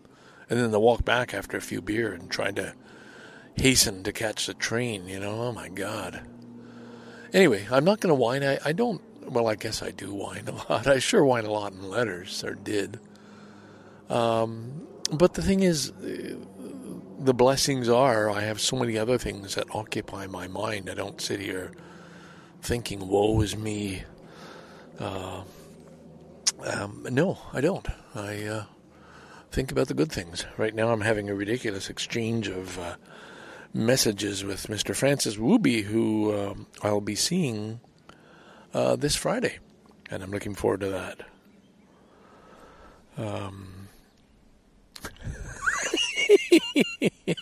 And then the walk back after a few beer and trying to hasten to catch the train, you know, oh my God. Anyway, I'm not going to whine. I, I don't, well, I guess I do whine a lot. I sure whine a lot in letters, or did. Um, but the thing is, uh, the blessings are I have so many other things that occupy my mind. I don't sit here thinking, woe is me. Uh, um, no, I don't. I uh, think about the good things. Right now, I'm having a ridiculous exchange of uh, messages with Mr. Francis Wooby, who um, I'll be seeing uh, this Friday, and I'm looking forward to that. Um,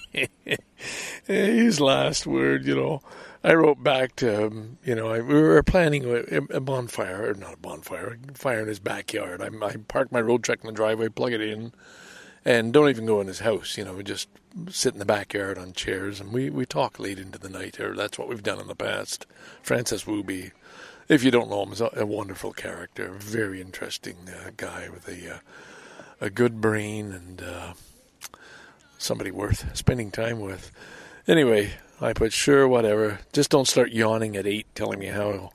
his last word, you know. I wrote back to him, you know, I, we were planning a, a bonfire, or not a bonfire, a fire in his backyard. I, I parked my road truck in the driveway, plug it in, and don't even go in his house, you know, we just sit in the backyard on chairs, and we, we talk late into the night, or that's what we've done in the past. Francis Wooby, if you don't know him, is a, a wonderful character, very interesting uh, guy with a, uh, a good brain and uh, somebody worth spending time with. Anyway, I put sure, whatever. Just don't start yawning at eight, telling me how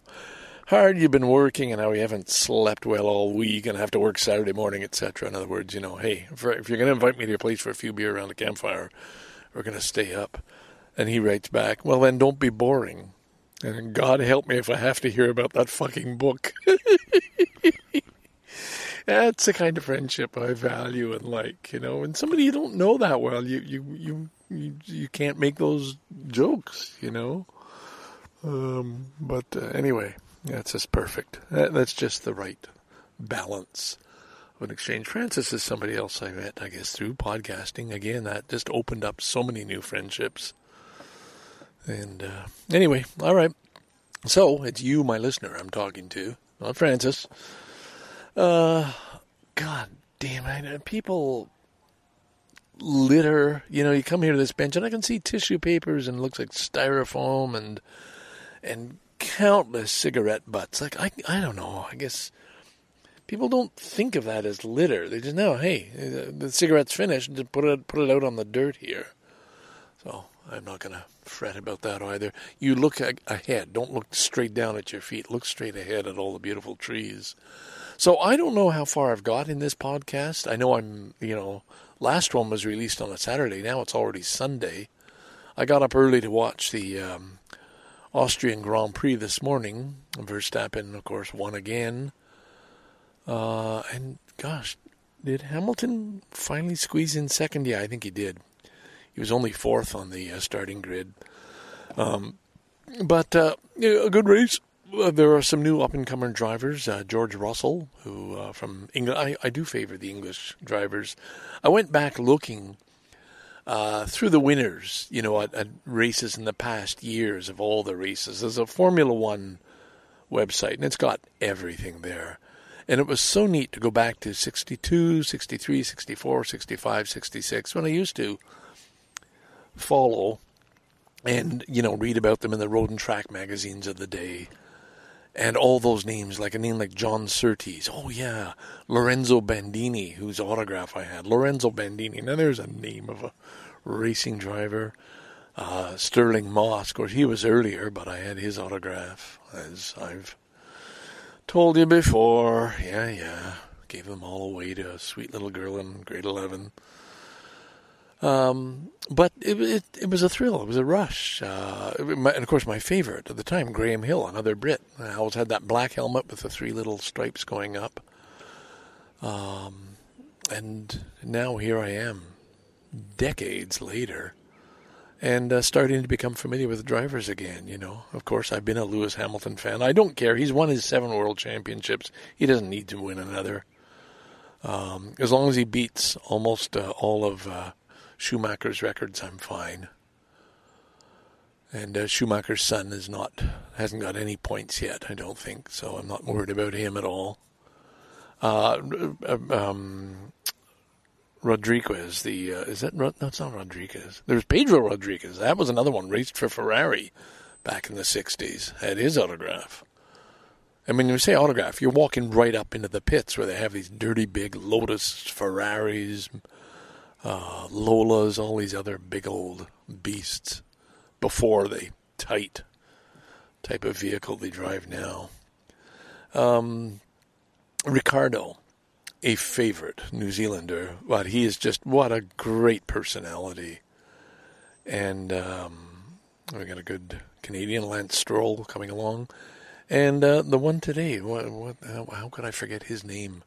hard you've been working and how you haven't slept well all week and have to work Saturday morning, etc. In other words, you know, hey, if, if you're going to invite me to your place for a few beer around the campfire, we're going to stay up. And he writes back, well, then don't be boring. And God help me if I have to hear about that fucking book. That's the kind of friendship I value and like, you know. And somebody you don't know that well, you you you you, you can't make those jokes, you know. Um, but uh, anyway, that's just perfect. That, that's just the right balance of an exchange. Francis is somebody else I met, I guess, through podcasting. Again, that just opened up so many new friendships. And uh, anyway, all right. So it's you, my listener, I'm talking to, not Francis. Uh, God damn it. People litter. You know, you come here to this bench and I can see tissue papers and it looks like styrofoam and and countless cigarette butts. Like I I don't know. I guess people don't think of that as litter. They just know, hey, the cigarette's finished. Just put it put it out on the dirt here. So I'm not gonna fret about that either. You look ahead. Don't look straight down at your feet. Look straight ahead at all the beautiful trees. So I don't know how far I've got in this podcast. I know I'm, you know, last one was released on a Saturday. Now it's already Sunday. I got up early to watch the um, Austrian Grand Prix this morning. Verstappen, of course, won again. Uh, and gosh, did Hamilton finally squeeze in second? Yeah, I think he did. He was only fourth on the uh, starting grid. Um, but uh, a good race. There are some new up and coming drivers. Uh, George Russell, who uh, from England, I, I, do favor the English drivers. I went back looking uh, through the winners, you know, at, at, races in the past years of all the races. There's a Formula One website, and it's got everything there. And it was so neat to go back to 62, 63, 64, 65, 66, when I used to follow and, you know, read about them in the road and track magazines of the day and all those names, like a name like John Surtees. Oh yeah, Lorenzo Bandini, whose autograph I had. Lorenzo Bandini. Now there's a name of a racing driver. Uh, Stirling Moss, of course, he was earlier, but I had his autograph, as I've told you before. Yeah, yeah. Gave them all away to a sweet little girl in grade 11. Um, but it, it, it was a thrill. It was a rush. Uh, and of course, my favorite at the time, Graham Hill, another Brit. I always had that black helmet with the three little stripes going up. Um, and now here I am, decades later, and uh, starting to become familiar with drivers again. You know, of course, I've been a Lewis Hamilton fan. I don't care. He's won his seven world championships. He doesn't need to win another. Um, as long as he beats almost uh, all of uh, Schumacher's records, I'm fine. And uh, Schumacher's son is not hasn't got any points yet, I don't think, so I'm not worried about him at all. Uh, um, Rodriguez, the uh, is that no, it's not Rodriguez. There's Pedro Rodriguez. That was another one raced for Ferrari back in the '60s. Had his autograph. I mean, when you say autograph, you're walking right up into the pits where they have these dirty big Lotus Ferraris, uh, Lolas, all these other big old beasts before the tight type of vehicle they drive now. Um, Ricciardo, a favorite New Zealander, but he is just what a great personality. And um, we got a good Canadian Lance Stroll coming along, and uh, the one today. What, what? How, could I forget his name?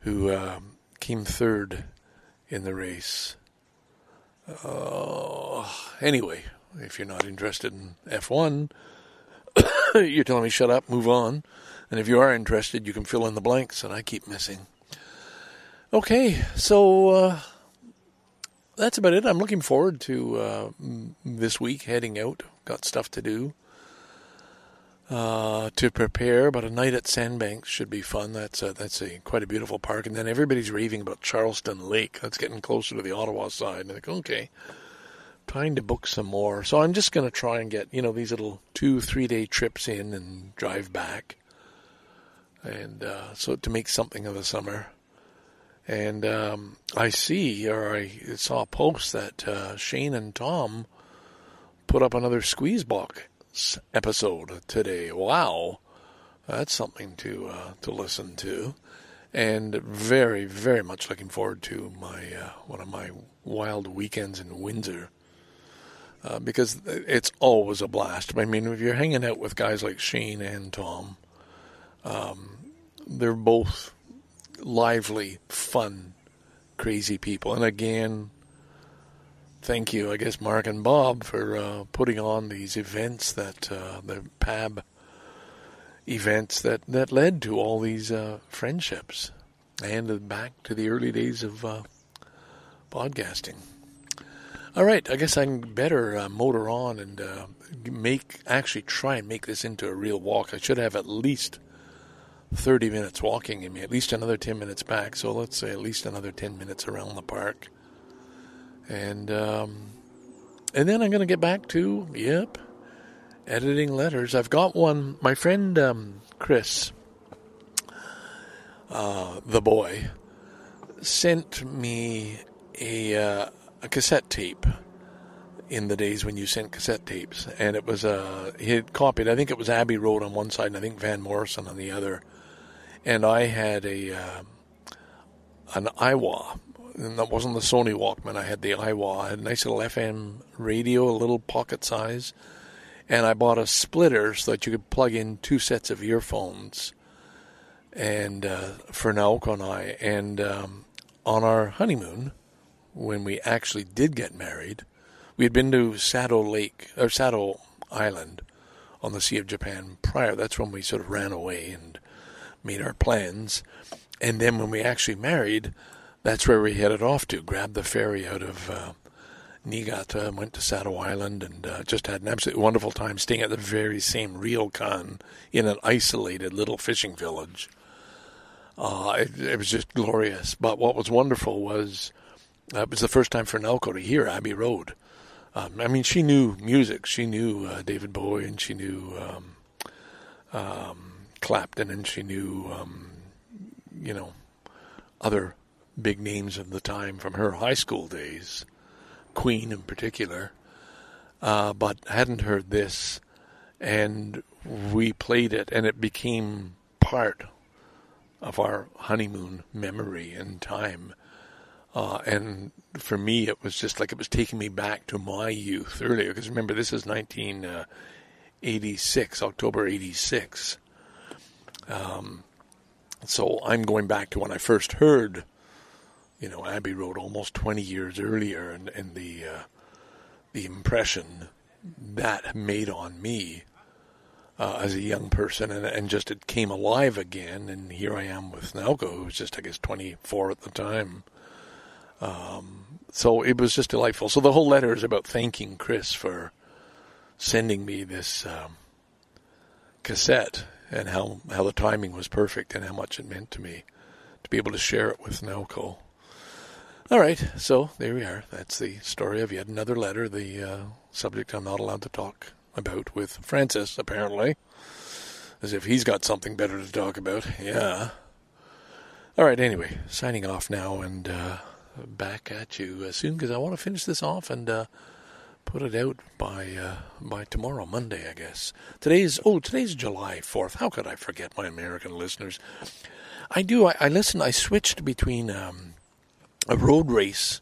Who um, came third in the race. Uh, anyway, if you're not interested in F1, you're telling me shut up, move on. And if you are interested, you can fill in the blanks that I keep missing. Okay, so uh, that's about it. I'm looking forward to uh, this week heading out. Got stuff to do uh, to prepare, but a night at Sandbanks should be fun. That's a, that's a quite a beautiful park. And then everybody's raving about Charleston Lake. That's getting closer to the Ottawa side. And I think, okay, trying to book some more. So I'm just going to try and get you know these little two three day trips in and drive back, and uh, so to make something of the summer. And um, I see, or I saw a post that uh, Shane and Tom put up another Squeeze Episode today. Wow, that's something to uh, to listen to, and very very much looking forward to my uh, one of my wild weekends in Windsor. Uh, because it's always a blast. I mean, if you're hanging out with guys like Shane and Tom, um, they're both lively, fun, crazy people. And again, thank you, I guess, Mark and Bob, for uh, putting on these events that uh, the PAB events that, that led to all these uh, friendships and back to the early days of uh, podcasting. All right, I guess I can better uh, motor on and uh, make actually try and make this into a real walk. I should have at least 30 minutes walking in me, at least another 10 minutes back. So let's say at least another 10 minutes around the park. And um, and then I'm going to get back to, yep, editing letters. I've got one. My friend um, Chris, uh, the boy, sent me a, uh, a cassette tape in the days when you sent cassette tapes, and it was uh, he had copied. I think it was Abbey Road on one side, and I think Van Morrison on the other. And I had a uh, an Aiwa, and that wasn't the Sony Walkman. I had the Aiwa. I had a nice little FM radio, a little pocket size, and I bought a splitter so that you could plug in two sets of earphones. And uh, for Naoko and I, and um, on our honeymoon, when we actually did get married, we had been to Sado Lake or Sado Island on the Sea of Japan prior. That's when we sort of ran away and made our plans. And then when we actually married, that's where we headed off to. Grabbed the ferry out of uh, Niigata and went to Sado Island and uh, just had an absolutely wonderful time staying at the very same ryokan in an isolated little fishing village. Uh, it, it was just glorious. But what was wonderful was uh, it was the first time for Naoko to hear Abbey Road. Um, I mean, she knew music. She knew uh, David Bowie, and she knew um, um, Clapton, and she knew, um, you know, other big names of the time from her high school days, Queen in particular. Uh, but hadn't heard this, and we played it, and it became part of our honeymoon memory and time. Uh, and for me, it was just like it was taking me back to my youth earlier. Because remember, this is 1986, October 86. Um, so I'm going back to when I first heard, you know, Abbey Road almost 20 years earlier, and, and the uh, the impression that made on me uh, as a young person, and, and just it came alive again. And here I am with Naoko, who was just, I guess, 24 at the time. Um, so it was just delightful. So the whole letter is about thanking Chris for sending me this um, cassette and how, how the timing was perfect and how much it meant to me to be able to share it with Naoko. All right, so there we are. That's the story of yet another letter, the uh, subject I'm not allowed to talk about with Francis, apparently. As if he's got something better to talk about. Yeah. All right, anyway, signing off now and uh, back at you uh, soon because I want to finish this off and uh, put it out by uh, by tomorrow, Monday, I guess. Today's oh, today's July fourth. How could I forget my American listeners? I do. I, I listen. I switched between um, a road race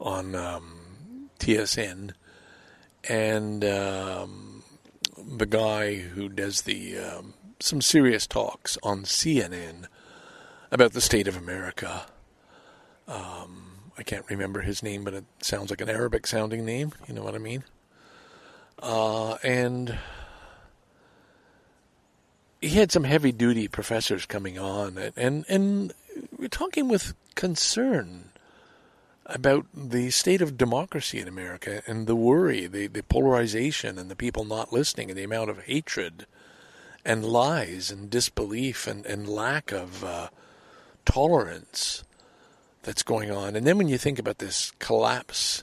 on um, TSN and um, the guy who does the um, some serious talks on CNN about the state of America. Um, I can't remember his name, but it sounds like an Arabic sounding name. You know what I mean? Uh, and he had some heavy duty professors coming on, and, and, and we're talking with concern about the state of democracy in America and the worry, the, the polarization, and the people not listening, and the amount of hatred and lies and disbelief and, and lack of uh, tolerance that's going on. And then when you think about this collapse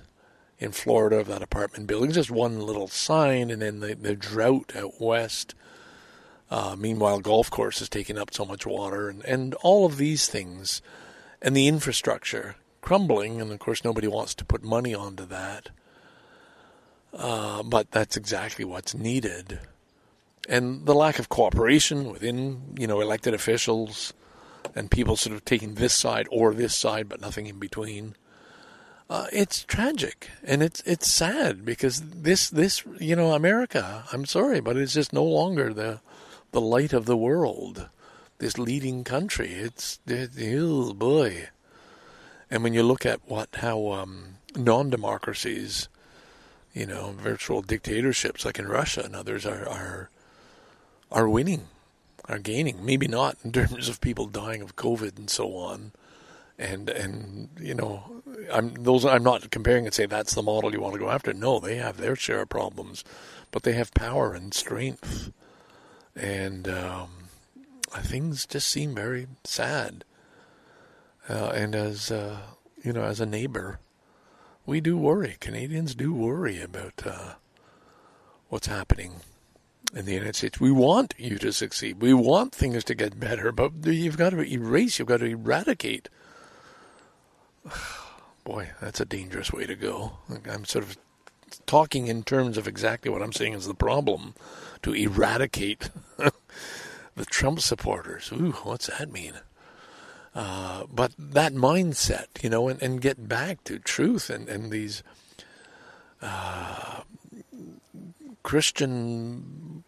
in Florida of that apartment building, just one little sign, and then the, the drought out west. Uh, meanwhile, golf course is taking up so much water, and, and all of these things, and the infrastructure crumbling, and of course nobody wants to put money onto that. Uh, but that's exactly what's needed, and the lack of cooperation within you know elected officials, and people sort of taking this side or this side, but nothing in between. Uh, it's tragic and it's it's sad because this this you know America. I'm sorry, but it's just no longer the the light of the world. This leading country. It's it, oh boy. And when you look at what how um, non-democracies, you know, virtual dictatorships like in Russia and others are are are winning, are gaining. Maybe not in terms of people dying of COVID and so on and and you know I'm those I'm not comparing and say that's the model you want to go after. No, they have their share of problems, but they have power and strength, and um, things just seem very sad. Uh, and as uh, you know, as a neighbor, we do worry. Canadians do worry about uh, what's happening in the United States. We want you to succeed. We want things to get better, but you've got to erase. You've got to eradicate boy, that's a dangerous way to go. I'm sort of talking in terms of exactly what I'm saying is the problem to eradicate the Trump supporters. Ooh, what's that mean? Uh, but that mindset, you know, and, and get back to truth and, and these uh, Christian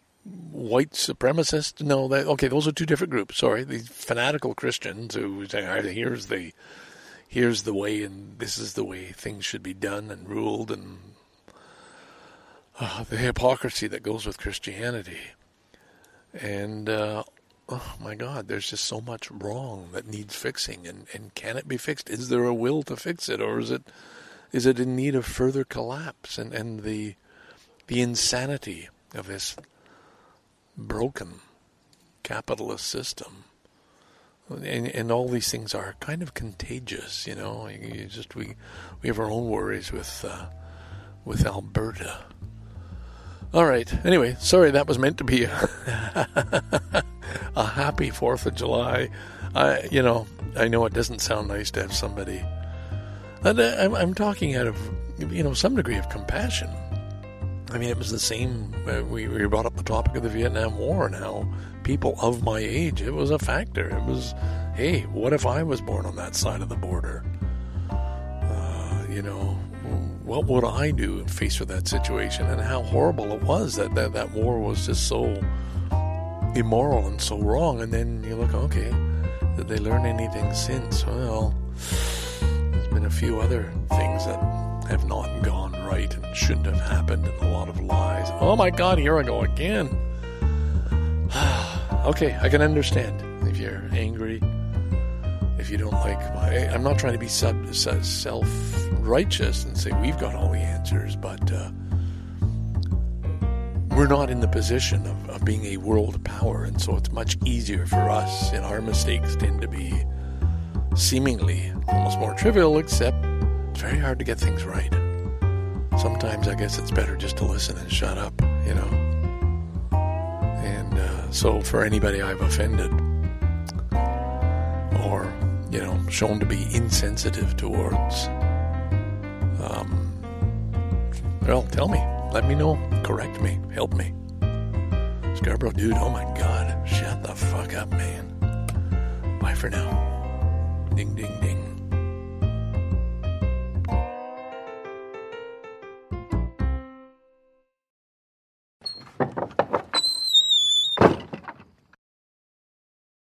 white supremacists. No, okay. Those are two different groups. Sorry, these fanatical Christians who say, "Here's the here's the way and this is the way things should be done and ruled and uh, the hypocrisy that goes with Christianity. And uh, oh my God, there's just so much wrong that needs fixing. And, and can it be fixed? Is there a will to fix it, or is it is it in need of further collapse? And and the the insanity of this broken capitalist system and, and all these things are kind of contagious, you know. You just we we have our own worries with uh, with Alberta. All right. Anyway, sorry that was meant to be a, a happy Fourth of July. I, you know, I know it doesn't sound nice to have somebody. And uh, I'm, I'm talking out of you know some degree of compassion. I mean, it was the same. Uh, we, we brought up the topic of the Vietnam War and how people of my age, it was a factor. It was, hey, what if I was born on that side of the border? Uh, you know, what would I do faced with that situation? And how horrible it was that, that that war was just so immoral and so wrong. And then you look, okay, did they learn anything since? Well, there's been a few other things that have not gone right and shouldn't have happened, and a lot of lies. Oh my God, here I go again. okay, I can understand if you're angry, if you don't like my. I'm not trying to be self righteous and say we've got all the answers, but uh, we're not in the position of, of being a world power, and so it's much easier for us, and our mistakes tend to be seemingly almost more trivial, except it's very hard to get things right. Sometimes I guess it's better just to listen and shut up, you know. And uh, so for anybody I've offended or, you know, shown to be insensitive towards, um, well, tell me. Let me know. Correct me. Help me. Scarborough, dude, oh my god. Shut the fuck up, man. Bye for now. Ding, ding, ding.